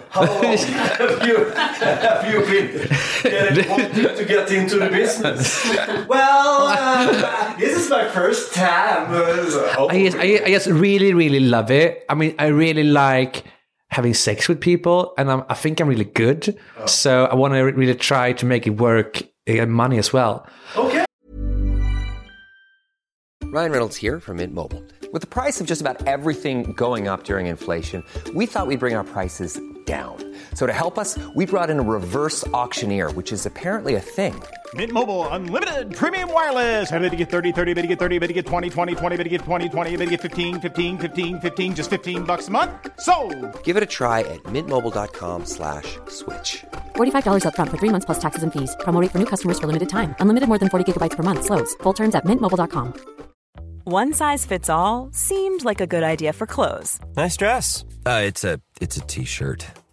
how long <laughs> have you, have you been wanting to get into the business? well, uh, this is my first time. Oh, I just, I, I just really, really love it. I mean, I really like having sex with people, and I'm, I think I'm really good. Oh. So I want to really try to make it work and money as well. okay. Ryan Reynolds here from Mint Mobile. With the price of just about everything going up during inflation, we thought we'd bring our prices down. So to help us, we brought in a reverse auctioneer, which is apparently a thing. Mint Mobile unlimited premium wireless. Ready to get 30, 30, bit to get 30, bit to get 20, 20, 20, bit to get 20, 20, bit to get 15, 15, 15, 15 just 15 bucks a month. So, Give it a try at mintmobile.com slash switch. $45 upfront for three months plus taxes and fees. Promo rate for new customers for limited time. Unlimited more than 40 gigabytes per month. Slows. Full terms at mintmobile.com. One size fits all seemed like a good idea for clothes Nice dress. Uh, it's a it's a t-shirt.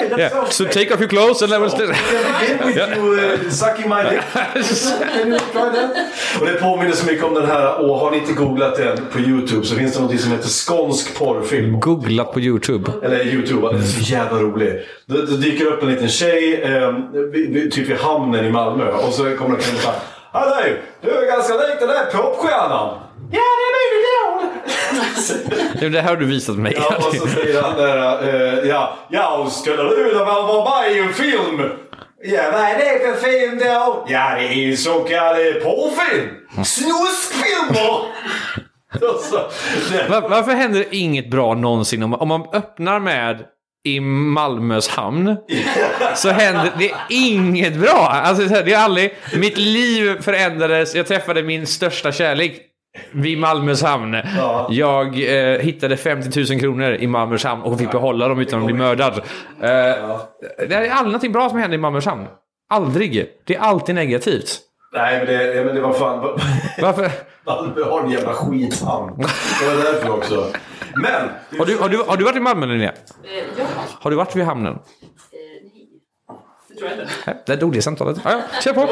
Yeah. So take off your clothes and let us... <laughs> With you, uh, sucking my dick. Can you try that? Och det påminner så mycket om den här, och har ni inte googlat den på YouTube så finns det något som heter skånsk porrfilm. Googlat på YouTube. Eller YouTube, den är så jävla rolig. Det, det dyker upp en liten tjej, eh, typ vid hamnen i Malmö. Och så kommer det en kille och säger Hallå! Du är ganska lik den där popstjärnan. Ja, det är idol! Ja, Det här har du visat mig. Ja, och så säger han där, eh, ja, ja, skulle du vilja vara med i en film? Ja, vad är det för film då? Ja, det är ju så kallad porrfilm. Snuskfilmer! <laughs> Det, Var, varför händer inget bra någonsin om, om man öppnar med i Malmös hamn <laughs> så händer det inget bra. Alltså, det är aldrig, mitt liv förändrades, jag träffade min största kärlek vid Malmös hamn. Jag eh, hittade 50 000 kronor i Malmös hamn och fick behålla dem utan att bli mördad. Eh, Det är aldrig någonting bra som händer i Malmös hamn. Aldrig. Det är alltid negativt. nej, men det, ja, men det var fan... Varför? <laughs> Malmö har en jävla skithamn. Det var därför också. Men! Har du, har du, har du varit i Malmö Linnea? Eh, ja, Har du varit vid hamnen? Tror jag inte. Där dog det samtalet. Ja, ja, kör på!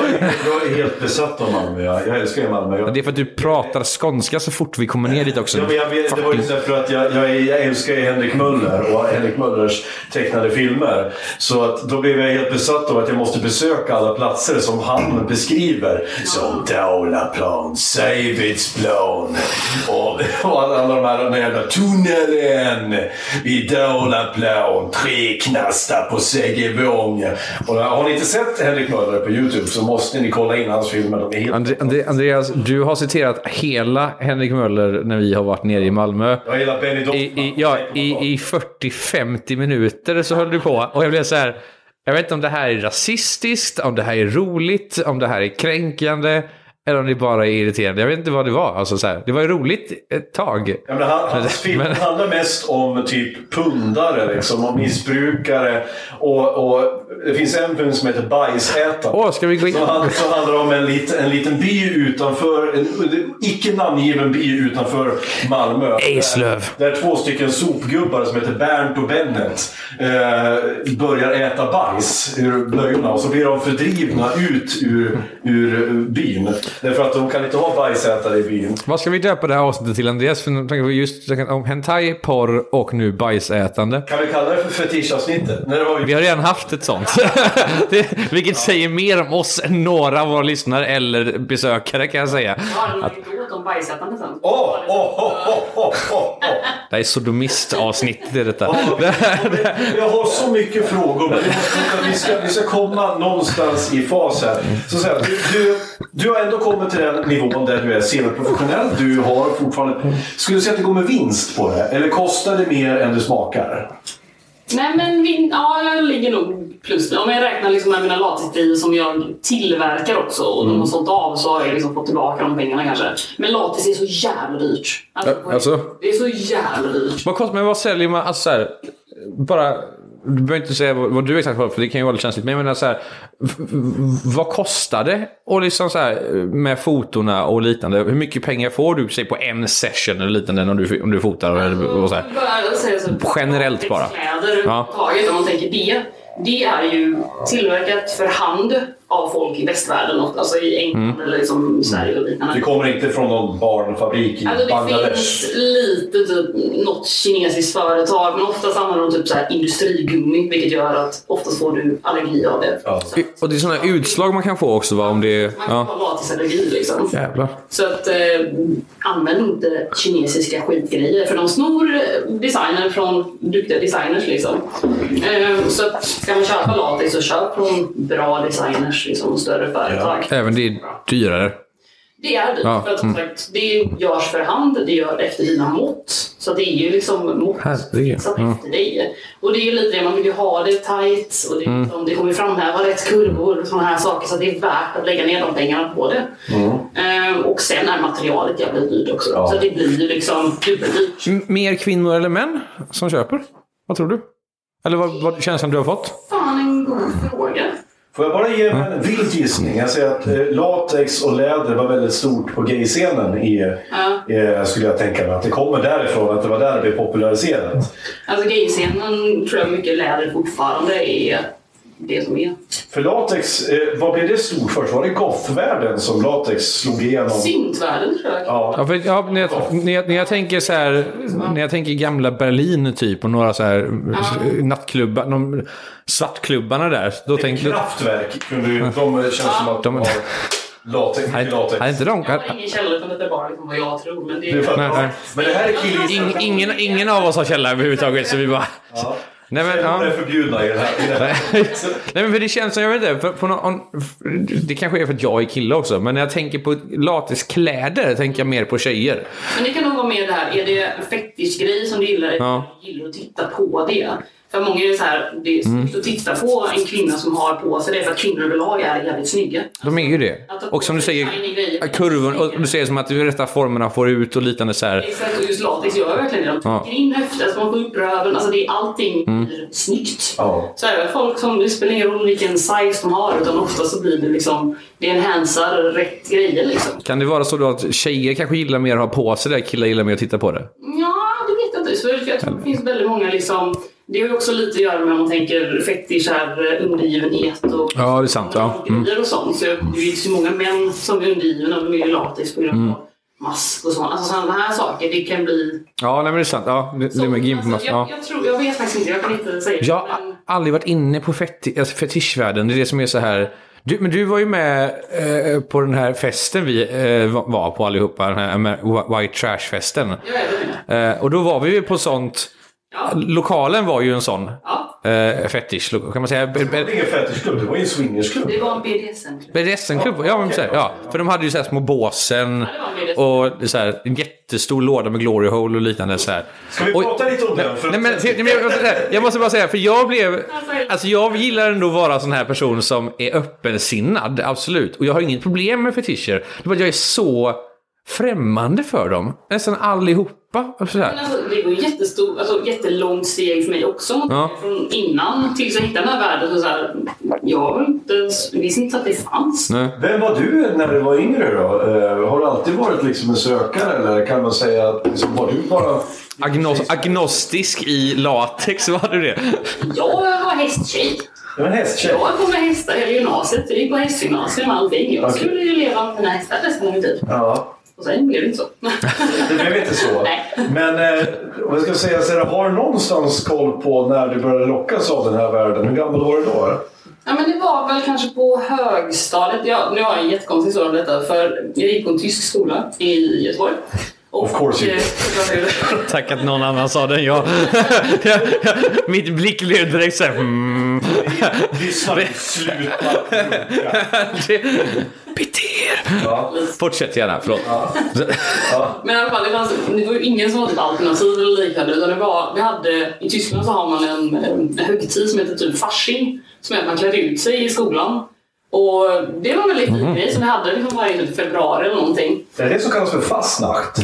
Jag är helt besatt av Malmö. Jag, jag älskar Malmö. Jag, Det är för att du pratar skånska så fort vi kommer ner dit också. Ja, men jag vet, det var ju för att jag, jag, jag älskar Henrik Möller och Henrik Möllers tecknade filmer. Så att då blev jag helt besatt av att jag måste besöka alla platser som han beskriver. Som Dalaplan, Savageplan och, och alla, alla de här den här jävla tunneln vid Dalaplan, Treknasta på Segevång. Och har ni inte sett Henrik Möller på YouTube så måste ni kolla in hans filmer. Andre, Andre, Andreas, du har citerat hela Henrik Möller när vi har varit nere i Malmö. Jag gillar Benny I, Dottman. i, ja, i, i 40-50 minuter så höll du på. Och jag blev så här. Jag vet inte om det här är rasistiskt, om det här är roligt, om det här är kränkande. Eller om det bara är irriterande. Jag vet inte vad det var. Alltså, så här, det var ju roligt ett tag. Ja, men han, hans <laughs> film Men- handlar mest om typ pundare, liksom, om missbrukare. Och, och det finns en film som heter Bajsätaren. Åh, ska vi gå in? Som, hand, som handlar om en, lit, en liten by utanför, en icke namngiven by utanför Malmö. Eslöv. Där, där två stycken sopgubbar som heter Bernt och Bennet eh, börjar äta bajs ur blöjorna. Och så blir de fördrivna ut ur, ur byn. Därför att de kan inte ha bajsätare i byn. Vad ska vi döpa det här avsnittet till Andreas? För nu tänker vi just om hentai, porr och nu bajsätande. Kan vi kalla det för fetischavsnittet? Det var Vi har redan haft ett sånt. <laughs> det, vilket säger mer om oss än några av våra lyssnare eller besökare kan jag säga. Har anekdot om bajsätande sen. Åh, åh, åh. Det här är sodomist-avsnittet i detta. Jag har så mycket frågor, men vi, måste, vi, ska, vi ska komma någonstans i fas här. Så så här du, du, du har ändå kommit till den nivån där du är semiprofessionell. Du har fortfarande... Skulle du säga att det går med vinst på det? Eller kostar det mer än det smakar? Nej men vin- ja, jag ligger nog plus. Om jag räknar liksom med mina latisgrejer som jag tillverkar också och de har sålt av så har jag liksom fått tillbaka de pengarna kanske. Men latis är så jävla dyrt. Alltså, alltså? Det är så jävla dyrt. Vad kostar, men vad säljer man? Alltså så här, bara... Du behöver inte säga vad, vad du exakt har för det kan ju vara lite känsligt. Men jag menar så här, vad kostar det? Och liksom så här, med fotona och liknande. Hur mycket pengar får du säg, på en session eller liknande om du, om du fotar? Eller, och så här? Generellt bara. Ja. om man tänker det. Det är ju tillverkat för hand av folk i västvärlden, alltså i England Mm. eller liksom Sverige och liknande. Det kommer inte från någon barnfabrik i Alltså det Bangladesh. finns lite typ något kinesiskt företag men oftast använder de typ så här industrigummi vilket gör att oftast får du allergi av det. Ja. Och det är sådana utslag man kan få också va? Om det är... man kan Ja. ha latisallergi liksom. Jävlar. Så att eh, använd inte kinesiska skitgrejer för de snor eh, designer från duktiga designers liksom. Eh, så att ska man köpa latex så köp från bra designers liksom och större företag. Även det är dyrare. Det är dyrt. Ja, För att som sagt, det görs för hand, det gör efter dina mått. Så det är ju liksom mått Herregud. Ja. efter dig. Och det är ju lite det, man vill ju ha det tight och det, Mm. liksom, det kommer ju framhäva rätt kurvor och sådana här saker. Så det är värt att lägga ner de pengarna på det. Ehm, och sen är materialet jävligt dyrt också. Ja. Så det blir ju liksom dubbeldyrt. Mer kvinnor eller män som köper? Vad tror du? Eller vad, vad känslan du har fått? Fan en god fråga. Får jag bara ge en vild gissning? Jag säger att eh, latex och läder var väldigt stort på gayscenen. I, Ja. eh, skulle jag tänka mig. Att det kommer därifrån, att det var där det blev populariserat. Alltså gayscenen tror jag mycket läder fortfarande är det som är. För latex, eh, vad blev det stort först? Var det gothvärlden som latex slog igenom? Syntvärlden tror jag. Ja. Ja, för, ja, när, jag, när, jag, när jag tänker så här, när jag tänker gamla Berlin typ och några så här nattklubbar, de svartklubbarna där. Då tänker jag... Kraftwerk kunde ju, de känns som att de De- har latex, mycket latex. inte de... Jag har ingen källa utan det är bara liksom vad jag tror. Men det Det är Nej, nej. Men det här är killgissning. Ing, ingen, ingen av oss har källa överhuvudtaget så vi bara... Ja. Nej men, ja. är förbjudna i det här. I det här. <laughs> Nej men för det känns som, jag vet inte, för, på någon, det kanske är för att jag är kille också, men när jag tänker på latexkläder tänker jag mer på tjejer. Men det kan nog vara mer det här, är det en fetischgrej som du gillar, Ja. gillar att titta på det? För många är det så här, det är snyggt att titta på en kvinna som har på sig det för att kvinnor överlag är jävligt snygga. De är ju det. Och som du säger, kurvor, och du säger som att du rätta formerna får ut och liknande så här. Exakt, och just latex gör verkligen det. De Ja. trycker in höften, så man får upp röven. Alltså det är, allting blir snyggt. Ja. Så det folk som, det spelar ingen roll vilken size de har, utan ofta så blir det liksom, det enhansar rätt grejer liksom. Kan det vara så då att tjejer kanske gillar mer att ha på sig det, killar gillar mer att titta på det? Ja, det vet jag inte. Så jag tror det finns väldigt många liksom, det har ju också lite att göra med om man tänker fetisch här, eh, undergivenhet och Ja, det är sant. Ja. Mm. och sånt. Så det finns ju många män som är undergivna med latex på grund Mm. av mask och sånt. Alltså sådana här saker, det kan bli... Ja, nej, men det är sant. Ja, det, det med alltså, jag, Ja. jag, tror, jag vet faktiskt inte, jag kan inte säga. Jag har men- aldrig varit inne på feti alltså fetischvärlden. Det är det som är så här... Du, men du var ju med eh, på den här festen vi eh, var- på allihopa. Den här Amer- White Trash-festen. Jag är. Eh, och då var vi ju på sånt... Ja. Lokalen var ju en sån Ja, eh, fetisch, kan man säga. Det var ingen fetischklubb, det var ju en swingersklubb. det var en BDSM-klubb. BDSM-klubb, ja, så här, ja. För de hade ju så här små båsen och så här, en jättestor låda med glory hole och liknande. Så här. Ska vi Och- prata lite om den? För Nej, men, nej, men jag, måste säga- jag måste bara säga, för jag blev... Alltså jag gillar ändå att vara en sån här person som är öppensinnad, absolut. Och jag har inget problem med fetischer. Det är bara att jag är så främmande för dem. Nästan allihopa. och Så Men här. alltså, det var ju jättestor, alltså, jättelångt steg för mig också. Ja. Från innan tills jag hittade den här världen. Så så här, jag inte, visste inte att det fanns. Nej. Vem var du när du var yngre då? Eh, har du alltid varit liksom en sökare eller kan man säga att liksom, var du bara... Agnos, agnostisk i latex, var du det? Jag var hästtjej. Det var en hästtjej. Jag var med hästar hela gymnasiet. Jag gick på hästgymnasium och allting. Jag Okej. skulle ju leva med mina hästar resten av mitt liv. Ja, Och sen blev det inte så. <laughs> det blev inte så. Nej. Men eh, om jag ska säga så här, har du någonstans koll på när du började lockas av den här världen? Hur gammal var du då? Ja, men det var väl kanske på högstadiet. Ja, nu har jag en jättekonstig historia om detta. För jag gick på en tysk skola i Göteborg. Of course you eh, det- <laughs> Tack att någon annan sa det än <laughs> jag. Mitt blick blev direkt såhär... Mm. Lyssna, sluta. Bete er! Ja. Fortsätt gärna, förlåt. Men i alla fall, det, fanns, det var ju ingen som hade ett alternativ eller liknande. Utan det var, vi hade, I Tyskland så har man en, en högtid som heter typ Fasching. Som är att man klär ut sig i skolan. Och det var en väldigt fin grej som vi hade liksom varje typ februari eller någonting. Det är det som kallas för fastnacht.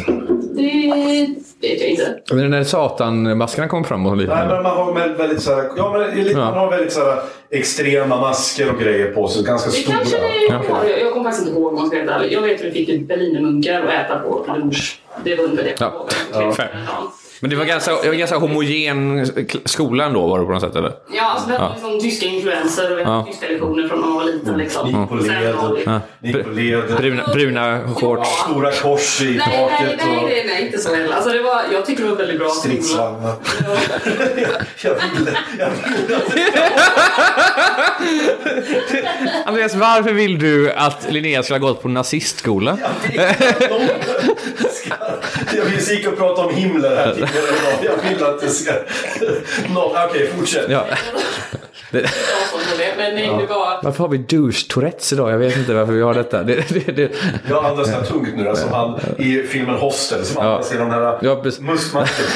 Det vet jag inte. Men när satanmaskerna kom fram och Nej, liknande. men man har väldigt, väldigt, så här, ja, men lite, Ja. man har väldigt så här, extrema masker och grejer på sig. Ganska Det stora. kanske det var. Jag, jag kommer faktiskt inte ihåg om man ska vara. Jag vet att vi fick berlinermunkar att äta på lunch. Det var ungefär det. Ja. Ja. Men det var ganska, det var ganska homogen skola ändå var det på något sätt eller? Ja, alltså vi hade liksom tyska influenser och Ja. tyska lektioner från när man var liten. Liksom. Gick på led. Ja. Gick på led. Bruna, bruna shorts. Stora kors i Nej, nej, taket. nej, och nej, nej, inte så heller. Alltså det var, jag tycker det var väldigt bra stridsvagnar. <laughs> jag ville... Jag ville Andreas, varför vill du att Linnea skulle ha gått på nazistskola? Jag vill gick och prata om Himmler här tidigare idag. Jag vill att det ska... Nå, Okej, fortsätt. Ja. det. Men nej. Varför har vi douche-tourettes idag? Jag vet inte varför vi har detta. Det, det, det. Jag andas här tungt nu som han i filmen Hostel. Som andas genom den här Ja, precis. muskmasken.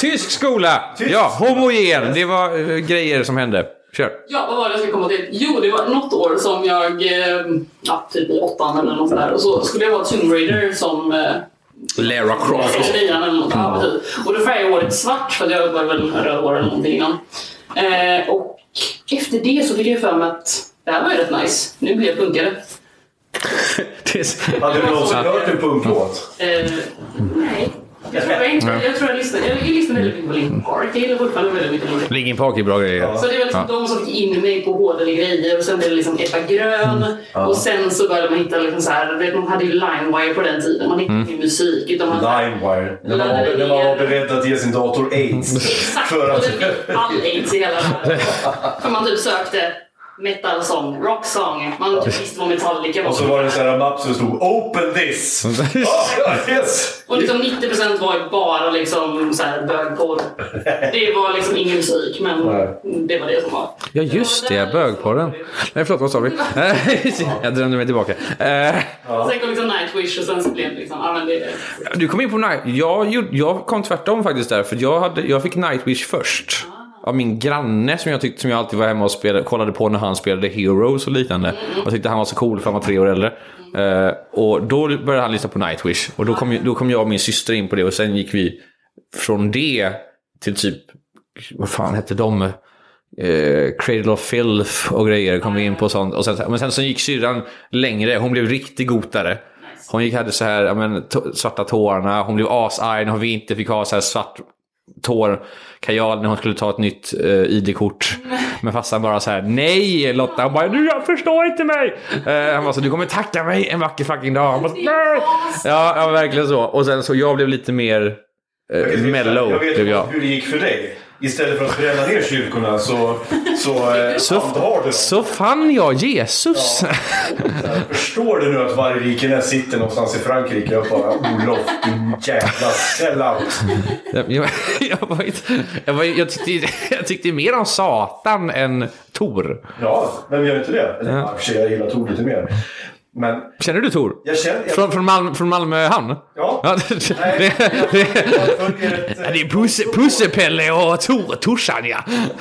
Tysk skola! Ja, homogen. Det var eh, grejer som hände. Kör. Ja, vad var det jag skulle komma till? Jo, det var något år som jag, eh, ja, typ i åttan eller något sådär. Och så skulle jag vara Tomb Raider som eh, Lara Croft. Precis. Och då färgade jag håret svart för jag var väl röd hår eller någonting innan. Eh, och efter det så fick jag för mig att det här var ju rätt nice. Nu blir jag punkare. <laughs> Hade du någonsin hört en punklåt? Eh, nej. Jag tror jag inte. Jag tror jag lyssnade, jag lyssnade väldigt mycket på Linkin Park. Jag gillar fortfarande väldigt mycket Linkin Park. Linkin Park är bra grejer. Så det var liksom de som fick in mig på hårdare grejer och sen blev det liksom Ebba Grön och sen så började man hitta liksom så här, man hade ju LimeWire på den tiden, man hittade ingen musik utan man Limewire. När man, var, när man var beredd att ge sin dator aids. <laughs> Exakt, För och att... det fick all aids i hela världen. För man typ sökte metal-sång, rock-sång, man typ visste vad Metallica var. Och så var det en sån här mapp som stod Open this! <laughs> Ah, yes! Och liksom 90% var ju bara liksom så här bögporr. Det var liksom ingen musik, men det var det som var. Ja, just det. Bögporren. Nej, förlåt. Vad sa vi? <laughs> Jag drömde mig tillbaka. Sen kom liksom Nightwish och sen så blev det liksom, ja men det... Du kom in på Night... Jag, gjorde- jag kom tvärtom faktiskt där. För jag, hade, jag fick Nightwish först. Av min granne som jag tyckte som jag alltid var hemma och spelade, kollade på när han spelade Heroes och liknande. Och tyckte han var så cool för han var tre år äldre. Uh, och då började han lyssna på Nightwish. Och då kom, då kom jag och min syster in på det och sen gick vi från det till typ... Vad fan hette de? Uh, Cradle of Filth och grejer kom vi in på sånt. Och sen, men sen så gick syrran längre. Hon blev riktig gotare. Hon gick hade så här, men, svarta tårarna. Hon blev asarg när vi inte fick ha så här svart tårkajal när hon skulle ta ett nytt eh, ID-kort. Men farsan bara så här, nej Lotta. Han bara, du jag förstår inte mig. Eh, han bara så, du kommer tacka mig en vacker fucking dag. Han bara, nej. Ja, ja, verkligen så. Och sen så jag blev lite mer eh, mellow. Jag vet jag. hur det gick för dig. Istället för att bränna ner kyrkorna så, så, eh, Så, så fann jag Jesus. Här, Förstår du nu att varje Rikenäs sitter någonstans i Frankrike och bara Olof, din jävla sellout. Jag, jag, jag, var inte, jag, var, jag, tyckte, jag tyckte mer om Satan än Tor. Ja, vem gör inte det? Eller, ja. jag gillar Tor lite mer. Men Känner du Tor? jag känner... Jag, Från, från, Malmö, från Malmö hamn? Ja. det, Nej, det, ett, är Pusse, Pussepelle och Tor, Torsan ja.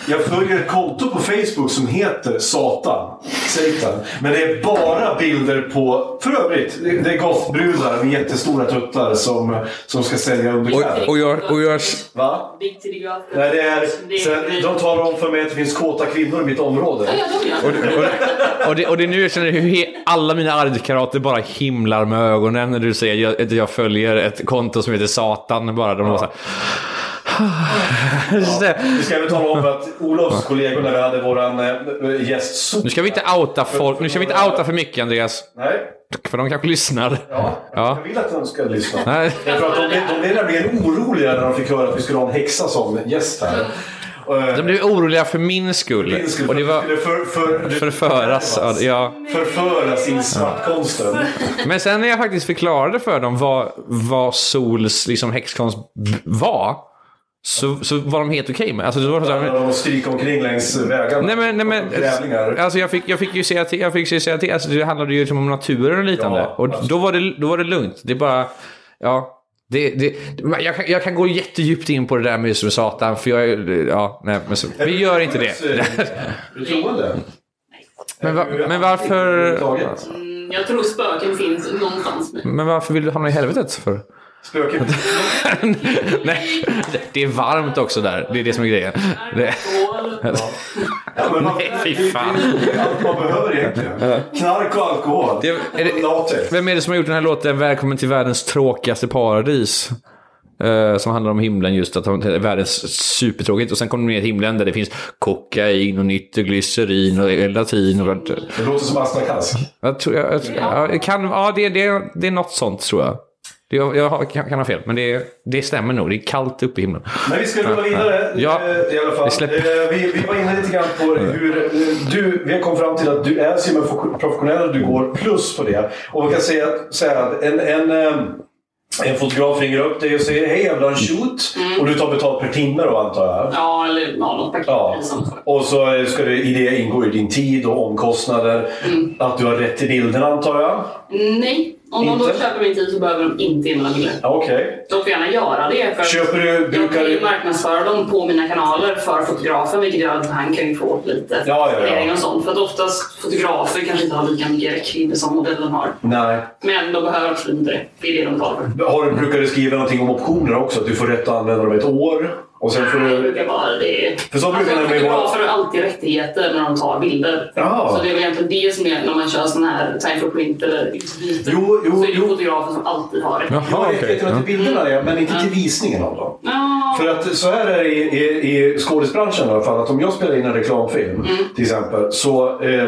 Jag följer ett konto på Facebook som heter Satan. Satan. Men det är bara bilder på... För övrigt, det det är gothbrudar med jättestora tuttar som, som ska sälja underkläder. Och, och, och jag, Va? Nej, det är, sen, de talar om för mig att det finns kåta kvinnor i mitt område. Och, och, och, det, och det är nu jag känner hur he, alla mina arbetskamrater bara himlar med ögonen när du säger jag, att jag följer ett konto som heter Satan. Bara, de bara så här, <laughs> Vi ska väl tala om att Olofs kollegor när vi hade våran äh, gäst. Nu ska vi inte outa folk. Nu ska vi inte outa för mycket Andreas. Nej. För de kanske lyssnar. Ja, Ja. jag vill att de ska lyssna. Nej. Därför att de, de blev nämligen oroliga när de fick höra att vi skulle ha en häxa som gäst här. De blev oroliga för min skull. Min skull, Och det var för, för, förföras. Ja, förföras in svartkonsten. Men sen när jag faktiskt förklarade för dem vad, vad Sols liksom, häxkonst var. Så, så var de helt okej med. Alltså, det var så här, De stryker omkring längs vägarna. Nej men, nej, men alltså jag fick, jag fick ju säga till, jag fick ju säga till, alltså det handlade ju liksom om naturen och liknande. Ja, och då var, det, då var det lugnt. Det är bara, ja. Det, det, jag, kan, jag kan gå jättedjupt in på det där med med Satan, för jag är, ja, nej, men så, vi gör inte det. <laughs> Men, va, men varför. Mm, Jag tror spöken finns någonstans. men varför vill du hamna i helvetet för? Spöken. <laughs> nej, det är varmt också där. Det är det som är grejen. Det. Ja, man, Nej, fy fan. Det är allt man behöver egentligen. Knark och alkohol. Det- är det- Latex. Vem är det som har gjort den här låten Välkommen till världens tråkigaste paradis? Eh, som handlar om himlen just, att det är världens supertråkigt. Och sen kommer de ner till himlen där det finns kokain och nitroglycerin och gelatin. Och, Det låter som Asta Kask. jag tror, jag, jag, ja, det kan, ja, det, det, det är något sånt tror jag. Det, jag, kan, kan ha fel, men det, det stämmer nog. Det är kallt uppe i himlen. Men vi ska rulla vidare Ja. eh, i alla fall. Vi släpper- Eh, Vi, vi var inne lite grann på hur eh, du, vi har kommit fram till att du är simprofessionell och du går plus på det. Och man kan säga, säga att en, en, En fotograf ringer upp dig och säger hej jag vill ha en shoot. Och du tar betalt per timme då antar jag? Ja, eller ja, något paket. Ja. Och så ska det, i det ingå i din tid och omkostnader. Mm. Att du har rätt till bilderna antar jag? Nej, om de då Inte? köper min tid så behöver de inte in mina bilder. Okej. De får gärna göra det. För Köper du- Jag brukar kan ju marknadsföra dem på mina kanaler för fotografen vilket gör att han kan ju få lite Ja, ja, ja. och sånt. För att oftast fotografer kanske inte har lika mycket räckvidd som modellen har. Nej. Men de behöver absolut inte det. Det är det de betalar för. Har du, brukar du skriva någonting om optioner också? Att du får rätt att använda dem ett år? Och sen får det du... brukar vara det. För så brukar alltså, det vara- fotografer har alltid rättigheter när de tar bilder. Jaha. Så det är väl egentligen det som är när man kör sån här time for print eller utbyte. Jo, jo, så är det jo. fotografer som alltid har det. Jag Jaha, okej. rättigheterna till bilderna, ja, men inte till visningen av dem. Ja. För att så här är det i, i, i skådisbranschen i alla fall. Att om jag spelar in en reklamfilm Mm. till exempel. Så, eh,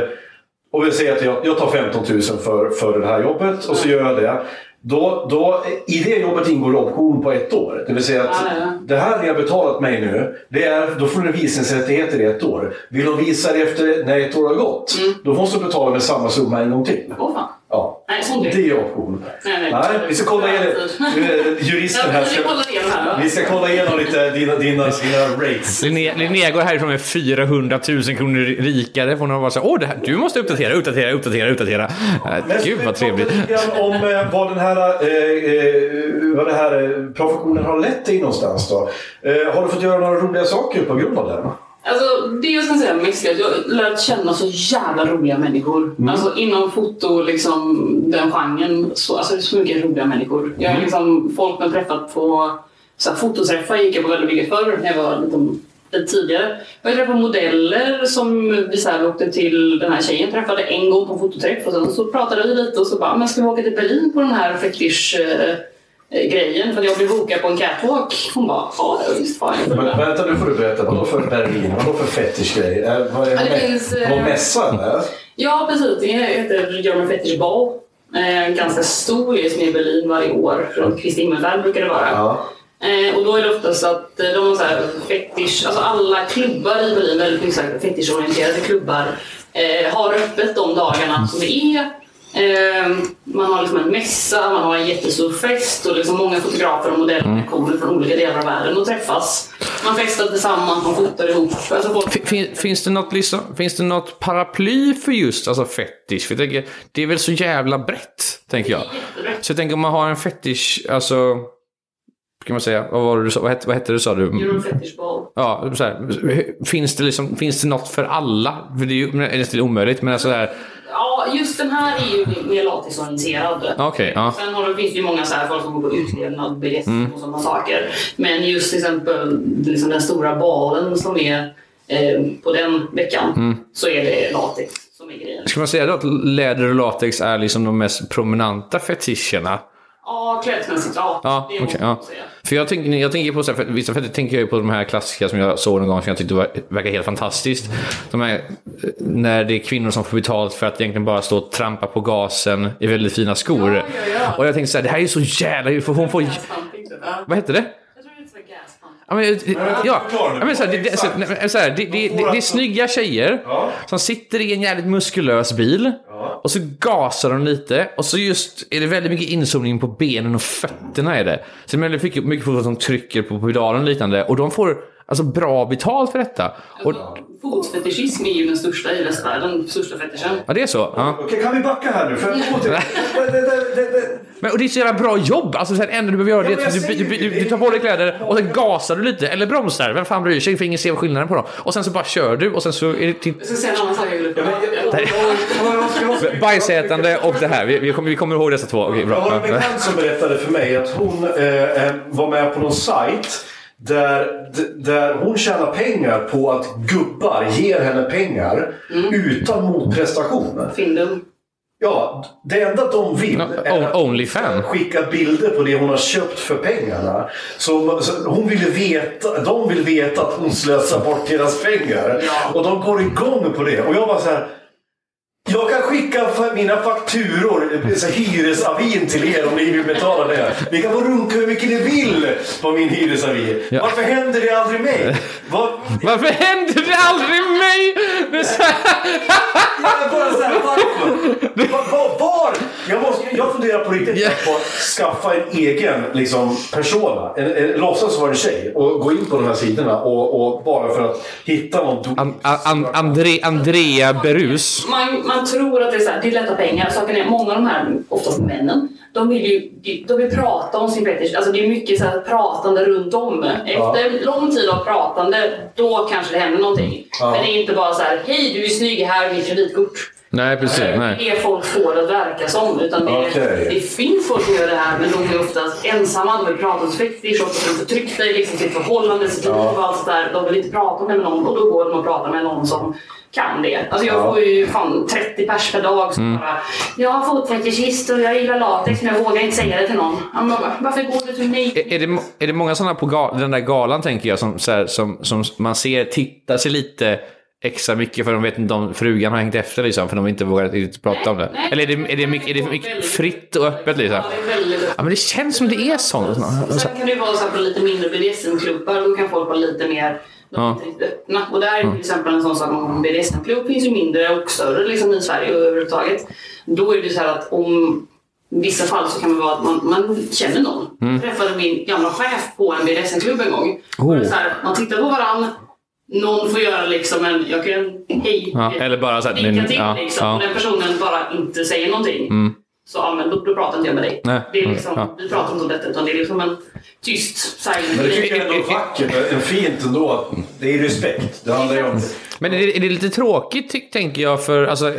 och vi säger att jag, jag tar 15 000 för, för det här jobbet och så gör jag det. Då, då, I det jobbet ingår option på ett år. Det vill säga att Ja, ja. det här ni har betalat mig nu, det är, då får du visningsrättigheter i ett år. Vill de visa det efter när ett år har gått, Mm. då måste du betala med samma summa en gång till. Åh fan. Ja. Nej, sånt är Det är option. Nej, nej. Nej, vi ska kolla igenom... Juristen här ska... här. Vi ska kolla igenom lite dina, dina, dina rates. Linnea, Linnea går härifrån med 400 000 kronor rikare. För hon har bara så åh, det här, du måste uppdatera, uppdatera, uppdatera, uppdatera. Äh, Men Gud vad vi trevligt. om eh, vad den här, eh, eh, vad det här eh, professionen har lett dig någonstans då. Eh, har du fått göra några roliga saker på grund av den? Alltså, det jag ska säga är att jag har lärt känna så jävla roliga människor. Alltså inom foto, liksom den genren, så, alltså det är så mycket roliga människor. Jag är liksom, folk man träffat på så här, fototräffar gick jag på väldigt mycket förr när jag var lite, lite tidigare. Jag har träffat modeller som vi så här, åkte till den här tjejen träffade en gång på en fototräff och sen så pratade vi lite och så bara, men ska vi åka till Berlin på den här fetisch eh, grejen för att jag blev bokad på en catwalk. Hon bara, ja visst fan. jag Men, följer med." vänta, nu får du berätta. Vadå för Berlin? Vadå för fetischgrej? Eh, vad är Ja, det finns, eh, Någon mässa eller? Ja, precis. Det heter German Fetish Ball. Eh, En ganska stor grej som är i Berlin varje år. Runt Kristi himmelfärd brukar det vara. Ja. Eh, och då är det oftast att eh, de har så här fetish, alltså alla klubbar i Berlin, väldigt mycket fetischorienterade klubbar, eh, har öppet de dagarna som det är. Eh, man har liksom en mässa, man har en jättestor fest och liksom många fotografer och modeller kommer från olika delar av världen och träffas. Man festar tillsammans, man fotar ihop. Alltså folk Fin, finns, det något liksom, finns det något paraply för just alltså fetish? För tänker, det är väl så jävla brett, tänker jag. Så jag tänker om man har en fetish, alltså... Kan man säga, vad var det du sa? Vad hette, vad hette det sa du? German Fetish Ball. Ja, så här, finns, det liksom, finns det något för alla? För det är ju nästan omöjligt, men alltså här, just den här är ju mer latexorienterad. Okej, ja. Sen har det, finns det ju många så här, folk som går på utlevnad, BDSM och sådana saker. Men just till exempel liksom den stora balen som är eh, på den veckan så är det latex som är grejen. Ska man säga då att läder och latex är liksom de mest prominenta fetischerna? Ja, klädesmässigt, ja. Ja, det man ja. För jag tänker, jag tänker på så här, för vissa fetischer tänker jag på de här klassiska som jag såg någon gång som jag tyckte var, verkar helt fantastiskt. De här, eh, när det är kvinnor som får betalt för att egentligen bara stå och trampa på gasen i väldigt fina skor. Ja, ja, ja. Och jag tänkte så här, det här är ju så jävla... För hon får... Typ. Vad hette det? Ja, men, ja, förklara nu. ja, men så här, det, så, här, det, det, det, det är snygga tjejer Ja. som sitter i en jävligt muskulös bil. Och så gasar de lite och så just är det väldigt mycket inzoomning på benen och fötterna är det. Så det är väldigt mycket, fotboll som trycker på pedalen och liknande. Och de får alltså bra betalt för detta. Och, Alltså, Fotfetischism är ju den största i västvärlden, största fetischen. ja, det är så. Ja. Okej, kan vi backa här nu? För att det, det, Men, och det är så jävla bra jobb. Alltså, så här, det enda du behöver göra Ja, det är du, du, du, du tar på dig kläder och sen gasar du lite. Eller bromsar. Vem fan bryr sig? För ingen ser skillnaden på dem. Och sen så bara kör du och sen så är det till, Jag ska säga en annan sak jag ville Bajsätande och det här. Vi, vi, kommer, vi kommer ihåg dessa två. Okej, Jag har en bra. bekant som berättade för mig att hon eh, eh, var med på någon sajt där, där hon tjänar pengar på att gubbar ger henne pengar utan motprestation. Findum. Ja, det enda de vill är att Onlyfan. skicka bilder på det hon har köpt för pengarna. Så, så hon vill veta, de vill veta att hon slösar bort deras pengar. Ja. Och de går igång på det. Och jag var så här. Jag kan skicka mina fakturor, eh, så här hyresavin till er om ni vill betala det. Ni kan få runka hur mycket ni vill på min hyresavi. Ja. Varför händer det aldrig mig? Vad- Varför händer det aldrig mig? Det så här... Jag bara varför? Var, var, var? Jag, måste, jag funderar på riktigt Ja. på att skaffa en egen liksom, persona. En, en, låtsas vara en tjej och gå in på de här sidorna och, och bara för att hitta någon... An, an, André, Andrea Berus. Man, man tror att det är, så här, det är lätta pengar. Saken är, många av de här, oftast männen, de vill ju de vill prata om sin fetisch. Alltså det är mycket så här pratande runt om. Efter lång tid av pratande, då kanske det händer någonting. Men det är inte bara så här, hej du är snygg, här är mitt kreditkort. Nej, precis. Det är det folk får det att verka som. Utan det, Okej. det finns folk som gör det här men de är oftast ensamma. De vill prata om sin fetisch, oftast är de förtryckta i liksom sitt förhållande, sitt liv och allt sådär. De vill inte prata med någon och då går de och pratar med någon som kan det. Alltså jag får ju fan 30 pers per dag som Mm. bara Jag har fotfetischist och jag gillar latex men jag vågar inte säga det till någon. Ja, va- Varför går du till mig? Är, är, det, är det många sådana på ga, den där galan, tänker jag, som, här, som, som man ser tittar sig lite extra mycket för de vet inte om frugan har hängt efter liksom, för de inte vågar riktigt prata om det? Nej. Eller är det, är det, mycket, är det mycket fritt och öppet liksom? Ja, det är väldigt Ja, men det känns som det är sånt. Sen kan det ju vara så här på lite mindre BDSM-klubbar, då kan folk vara lite mer de är Ja. inte riktigt öppna. Och där är till exempel en sån sak, om BDSM-klubb finns ju mindre och större liksom, i Sverige överhuvudtaget. Då är det så här att om i vissa fall så kan det vara att man, man känner någon. Jag träffade min gamla chef på en BDSM-klubb en gång. Oh. Och så här, man tittar på varandra, någon får göra liksom en, jag kan, hej, Ja, eller bara så här, vinka till ja, liksom. ja. Och den personen bara inte säger någonting. Så ja, men då, då pratar inte jag med dig. Nej, Det är mm, liksom, ja. Vi pratar inte om detta utan det är liksom en tyst silent Men det tycker jag ändå är vackert. En fint ändå. Det är respekt. Det handlar ju om... Men är det, är det lite tråkigt, ty- tänker jag, för... Alltså,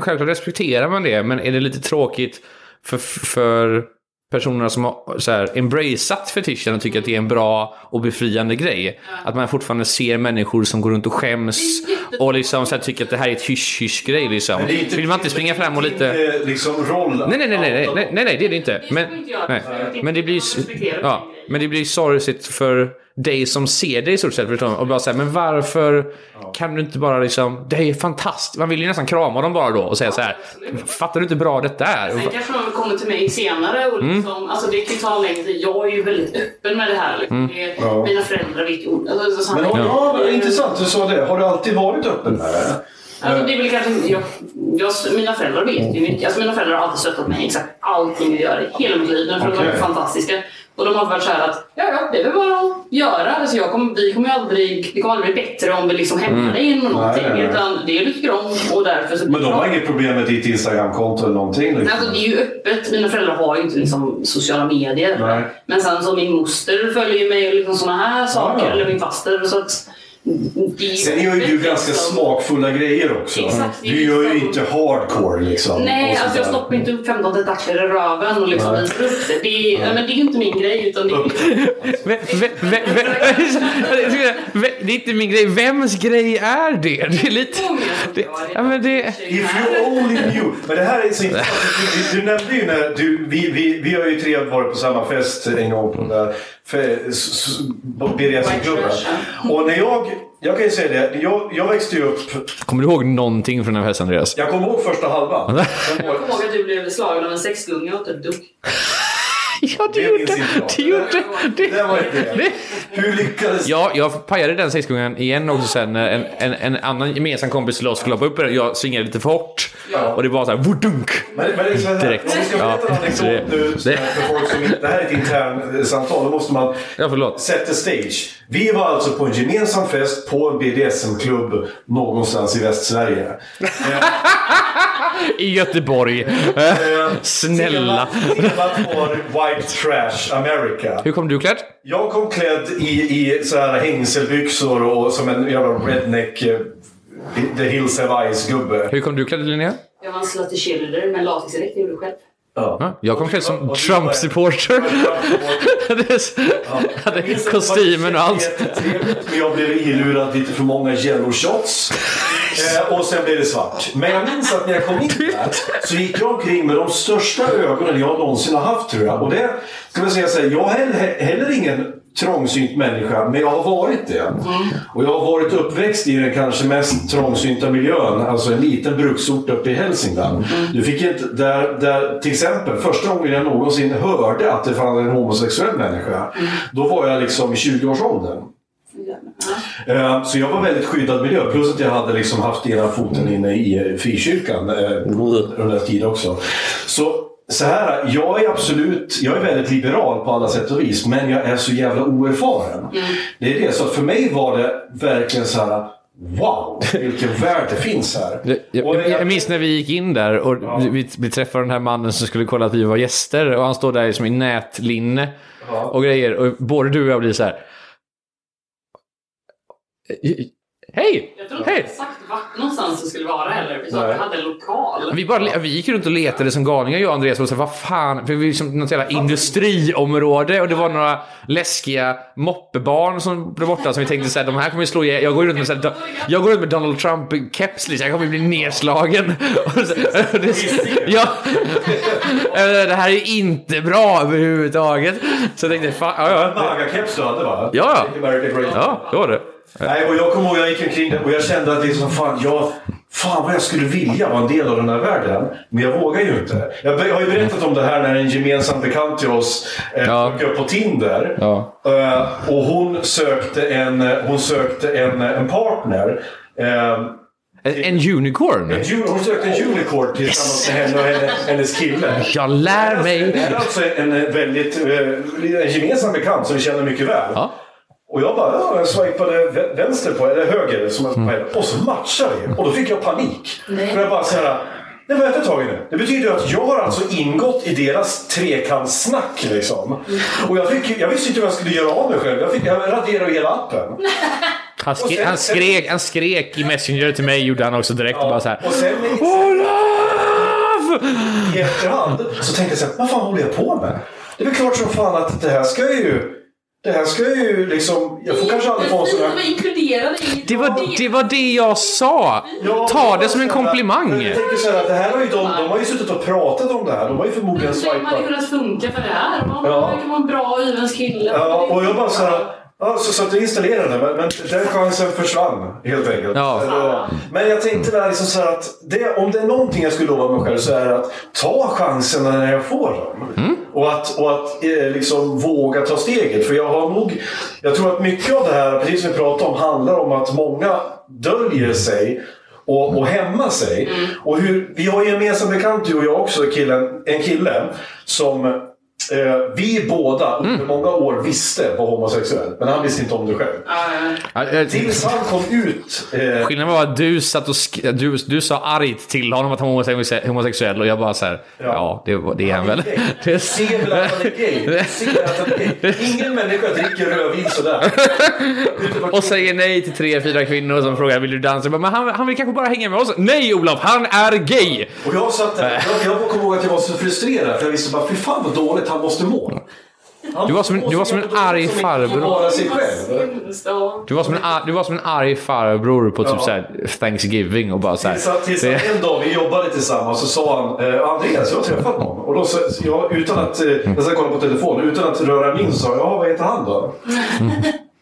självklart respekterar man det, men är det lite tråkigt för, för personerna som har så här, embraceat fetischen och tycker att det är en bra och befriande grej? Att man fortfarande ser människor som går runt och skäms och liksom så här, tycker att det här är ett hysch-hysch-grej. Liksom. Inte- Vill man inte springa fram och lite... Liksom roll. Nej, nej, nej, nej, nej, nej, nej, det är det inte. Men, nej. Men det blir, ja, det. men det blir sorgligt för dig som ser det i stort sett. Och bara säga, men varför kan du inte bara liksom, det är fantastiskt. Man vill ju nästan krama dem bara då och säga så här, fattar du inte hur bra detta är? Sen kanske de kommer till mig senare och Mm. liksom, alltså det kan ju ta en längre tid. Jag är ju väldigt öppen med det här. Liksom. Mm. Det, Ja. Mina föräldrar vet ju alltså, Men har, ja. ja, intressant. Du sa det. Har du alltid varit öppen med det? Alltså, det är väl kanske, jag, jag, mina föräldrar vet ju mycket. Alltså, mina föräldrar har alltid stöttat mig exakt allting jag gör i hela mitt liv. Mina föräldrar Okej. är fantastiska. Och de har varit så här att ja, ja, det är väl bara att göra. Alltså, jag kommer, vi kommer aldrig, det kommer aldrig bli bättre om vi liksom hämtar dig in någonting. Nej, nej, nej. Utan det är tycker om och därför så Men de har inget problem med ditt Instagramkonto eller någonting? Liksom. Alltså, det är ju öppet. Mina föräldrar har ju inte liksom, sociala medier. Men sen så min moster följer ju mig och liksom såna här saker. Ja. Eller min faster. Så att, Sen gör ju du ganska liksom. smakfulla grejer också. Exakt, du gör ju liksom- inte hardcore liksom. Nej, alltså jag stoppar inte upp 15 tentakler i röven och liksom visar upp det. Det är, ja, men det är ju inte min grej. Utan det är, Det inte min grej. Vems grej är det? Det är lite... Det, ja, men det, If you only knew. Men det här är så intressant. Du, du, du nämnde ju när du, vi, vi, vi har ju tre varit på samma fest en gång trash, Och när jag, jag kan ju säga det, jag, jag växte ju upp, kommer du ihåg någonting från den här festen, Andreas? jag kommer ihåg första halvan. <laughs> Jag kommer ihåg att du blev slagen av en sexgunga och ett duck. <laughs> Ja, Det det gjorde jag. det. gjorde det. Det var inte det. det. Hur lyckades Ja, jag pajade den sexgången igen också sen när en, en, en annan gemensam kompis till oss skulle hoppa upp den. Jag svingade lite för hårt. Och det var så här, wudunk. Men, men det här, Direkt. Om vi ska berätta Ja. en anekdot Det- nu det- för folk som inte... Det här är ett intern samtal. Då måste man Ja, förlåt. set the stage. Vi var alltså på en gemensam fest på en BDSM-klubb någonstans i Västsverige. <laughs> I Göteborg. Eh, Snälla. Temat var White Trash America. Hur kom du klädd? Jag kom klädd i, i så här hängselbyxor och som en jävla redneck eh, The Hills Have Eyes-gubbe. Hur kom du klädd, Linnea? Jag var en slutty cheerleader med latexdräkt. Det gjorde du själv. Ja, jag kom klädd som Trump-supporter. <laughs> Hade kostymen och allt. Men jag blev ilurad lite för många yellow shots. Eh, och sen blev det svart. Men jag minns att när jag kom in där så gick jag omkring med de största ögonen jag någonsin har haft tror jag. Och det ska man säga så här, jag har heller, heller ingen trångsynt människa, men jag har varit det. Och jag har varit uppväxt i den kanske mest trångsynta miljön, alltså en liten bruksort uppe i Hälsingland. Du fick inte, där, där, till exempel, första gången jag någonsin hörde att det fanns en homosexuell människa, då var jag liksom i 20-årsåldern. Eh, Så jag var väldigt skyddad miljö. Plus att jag hade liksom haft ena foten inne i eh, frikyrkan eh, under en tid också. Så, så här, jag är absolut, jag är väldigt liberal på alla sätt och vis. Men jag är så jävla oerfaren. Det är det. Så för mig var det verkligen så här. Wow, vilken värld det finns här. Jag, jag, jag minns när vi gick in där och vi, vi träffade den här mannen som skulle kolla att vi var gäster och han står där som i nätlinne och grejer och både du och jag blir så här. Hej! Jag Hej! jag sagt vart någonstans det skulle vara heller. Vi sa att vi hade en lokal. Vi, bara, vi gick runt och letade som galningar jag och Andreas och sa vad fan, för vi är liksom något jävla industriområde och det var några läskiga moppebarn som blev borta som vi tänkte såhär, de här kommer ju slå ihjäl. Jag går runt med, så här, jag går runt med Donald Trump-keps liksom, jag kommer bli nedslagen. Så, ja, Eh, det här är inte bra överhuvudtaget. Så jag tänkte, fan, ja, ja. Maga-keps du hade va? Ja. Ja, det var det. Nej, och jag kommer ihåg jag gick omkring där och jag kände att liksom, fan, jag, fan vad jag skulle vilja vara en del av den här världen. Men jag vågar ju inte. Jag, har ju berättat om det här när en gemensam bekant till oss eh, Ja. upp på Tinder. Ja. Eh, och hon sökte en, hon sökte en, en partner. Eh, En, en unicorn. en, hon sökte en unicorn tillsammans med henne och henne, hennes kille. Jag lär Det mig. är alltså en en väldigt eh, en gemensam bekant som vi känner mycket väl. Ja. Och jag bara, ja, jag swipade vä- vänster på, eller höger, som Mm. på. Och så matchade vi. Och då fick jag panik. För jag bara så här, nej vänta ett tag nu. Det betyder ju att jag har alltså ingått i deras trekantssnack liksom. Och jag, fick, jag visste inte hur jag skulle göra av mig själv. Jag, fick, jag raderade hela appen. <laughs> Han, skre, han, skrek, han skrek i Messenger till mig, gjorde han också direkt. Och bara så här. Och sen i, efterhand så tänkte jag så här, vad fan håller jag på med? Det är väl klart som fan att det här ska ju... Det här ska ju liksom... Jag får kanske aldrig få en sån här... Det var, det var det jag sa! Ja, Ta det som en komplimang. Jag tänker så här att det här har ju de, de har ju suttit och pratat om det här. De har ju förmodligen Vem hade swipat. kunnat funka för det här? Man Ja. verkar vara en bra hyvens kille. Ja, och jag bara så här... Ja, så, så att jag installerade men, men den chansen försvann helt enkelt. Ja. Men jag tänkte där liksom så här att det, om det är någonting jag skulle lova mig själv så är det att ta chanserna när jag får dem. Och att, och att eh, liksom våga ta steget. För jag har nog... Jag tror att mycket av det här, precis som vi pratade om, handlar om att många döljer sig och, och hämma sig. Och hur, vi har ju en gemensam bekant, du och jag också, killen, en kille som vi båda under många år visste var homosexuell, men han visste inte om det själv. Ja, jag- Tills han kom ut. Eh, Skillnaden var att du satt och du, du sa argt till honom att han var homosex- homosexuell och jag bara så här. Ja, det, det är han väl. Det ser väl att han är gay. <laughs> Ser att han är gay. Ingen människa dricker rödvin sådär. <laughs> och säger nej till tre, fyra kvinnor som frågar vill du dansa? Bara, Men han, han vill kanske bara hänga med oss. Nej Olof, han är gay! Och jag satt där, jag, jag kommer ihåg att jag var så frustrerad för jag visste bara fy fan vad dåligt han måste må. Han Du var som en- du var som en arg farbror. Du var som en, du var som en arg farbror på typ Ja. så här Thanksgiving och bara så här. Tills, tills det- en dag vi jobbade tillsammans så sa han eh, Andreas, jag har träffat någon. Och då så, så jag, utan att, eh, jag ska kolla på telefon, utan att röra min så sa jag, ja vad heter han då?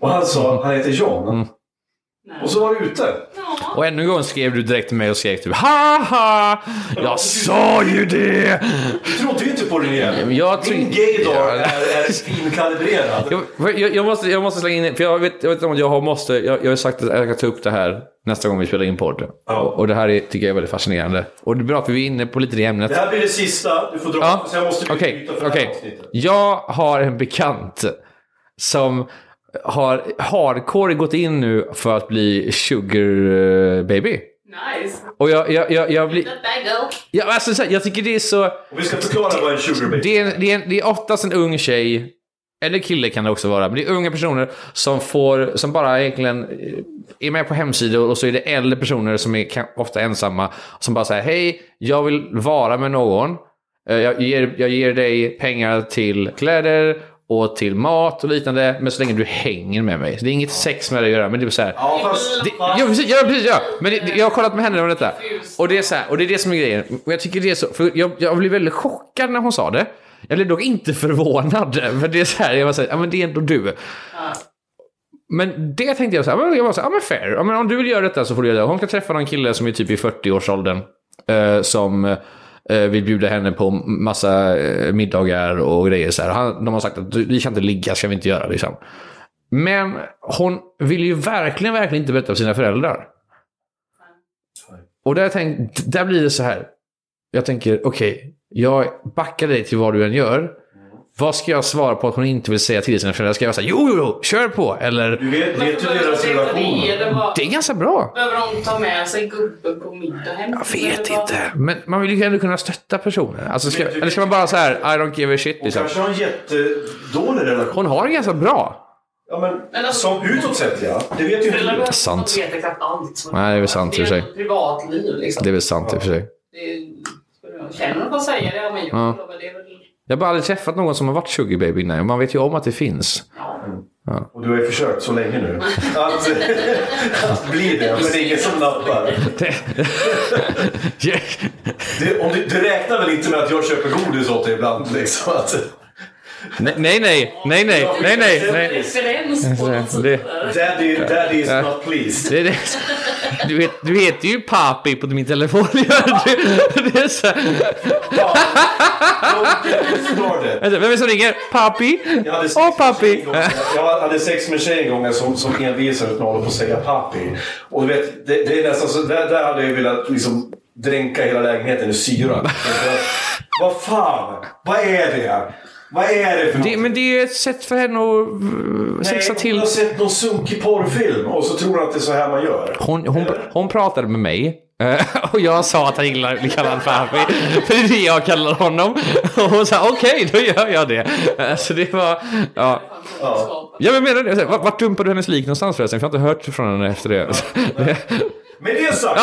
Och han sa, han heter John. Och så var det ute. Och ännu en gång skrev du direkt till mig och skrek typ Haha! Jag sa ju det! Du trodde ju inte på det igen. jag Min gaydar Ja. är, är finkalibrerad. Jag, jag, jag, måste, jag måste slänga in för jag vet, jag vet om jag har, måste, jag, jag har sagt att jag ska ta upp det här nästa gång vi spelar in podd. Ja. Och, och det här är, tycker jag är väldigt fascinerande. Och det är bra att vi är inne på lite det ämnet. Det här blir det sista. Du får dra. Ja, Så jag måste byta för det okej. här avsnittet. Jag har en bekant som har hardcore gått in nu för att bli sugar eh, baby. Nice. Och jag, jag, jag, jag blir... Ja, alltså, så här, jag tycker det är så... Och vi ska förklara vad en sugar baby Det är, det, är, det är oftast en ung tjej, eller kille kan det också vara, men det är unga personer som får, som bara egentligen eh, är med på hemsidor och så är det äldre personer som är ofta ensamma som bara säger hej, jag vill vara med någon. Eh, Jag ger, jag ger dig pengar till kläder och till mat och liknande, men så länge du hänger med mig. Så det är inget sex med det att göra, men det är så här. Ja, fast... Det, ja, precis, ja, precis, ja. Men det, jag har kollat med henne om detta. Och det är så här, och det är det som är grejen. Och jag tycker det är så, för jag, jag blev väldigt chockad när hon sa det. Jag blev dock inte förvånad. <laughs> För det är så här, jag var så här, ja men det är ändå du. Men det tänkte jag så här, jag var så här, ja men fair. Ja, men om du vill göra detta så får du göra det. Hon ska träffa någon kille som är typ i 40-årsåldern. Eh, som eh, Eh, vill bjuda henne på massa eh, middagar och grejer. Så här. Han, de har sagt att vi kan inte ligga, ska vi inte göra liksom. Men hon vill ju verkligen, verkligen inte berätta för sina föräldrar. Och där, tänk, där blir det så här. Jag tänker, okej, jag backar dig till vad du än gör. Vad ska jag svara på att hon inte vill säga till sina föräldrar? Ska jag säga jo, jo, jo, kör på? Eller, Du vet, vet du deras de relation? det? Är ganska bra. Behöver de ta med sig gubben på middag hem? Jag vet inte. Men man vill ju ändå kunna stötta personer. Alltså, ska, eller ska man bara så här, I don't give a shit Hon liksom. kanske har en jättedålig relation. Hon har det ganska bra. Ja, men, Men alltså- som utåt sett ja. Det vet ju inte du. Sant. De vet exakt allt. Nej, det är väl sant i och för sig. Det är ett privatliv liksom. Det är väl sant i och för sig. Känner de att säga det? Ja, men Ja. ja. men det är väl... Jag har bara aldrig träffat någon som har varit sugar baby innan. Man vet ju om att det finns. Och du har ju försökt så länge nu. <laughs> Att, att bli det, men det är ingen som nappar. <laughs> Det, om du, du räknar väl inte med att jag köper godis åt dig ibland? Liksom, att, nej, nej, nej, nej, nej, nej, nej, Det- där. daddy, daddy is not pleased. Det, det, du, heter ju Papi på min telefon. <laughs> Det, det är så Vem är det som ringer? Papi? Jag hade sex Åh, Papi! Jag hade sex med en tjej en gång som, som envisades med att hålla på att säga papi. Och du vet, det, det är nästan så, där, där hade jag velat liksom dränka hela lägenheten i syra. <laughs> Vad fan? Vad är det? Vad är det för Det, men det är ett sätt för henne att sexa Nej, till. hon har sett någon sunkig porrfilm och så tror hon att det är så här man gör. Hon, hon, hon pratade med mig eh, <laughs> och jag sa att han gillar att bli kallad Papi. För <laughs> det är det jag kallar honom. <laughs> Och hon sa okej, då gör jag det. Eh, Så det var... Ja. Ja men menar det. Vart dumpade du hennes lik någonstans förresten? För jag har inte hört från henne efter det. Det Med det sagt.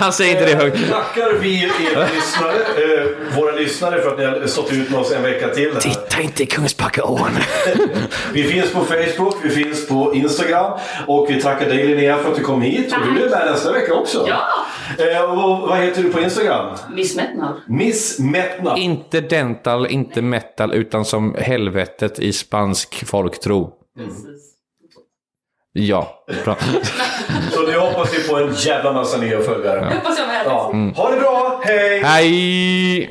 han säger inte det högt. eh, Tackar vi er lyssnare, eh, våra lyssnare för att ni har stått ut med oss en vecka till. Här. Titta inte i Kungsbackaån. <laughs> Vi finns på Facebook, vi finns på Instagram och vi tackar dig Linnea för att du kom hit. Och du är med nästa vecka också. Ja! Eh, och vad heter du på Instagram? Missmättnad. Miss Mättnad. inte dental, inte metal, utan som helvetet i spansk folktro. Precis. Ja, bra. <laughs> Så nu hoppas vi på en jävla massa nya följare. Det hoppas jag med. Ja. Ha det bra, hej! Hej!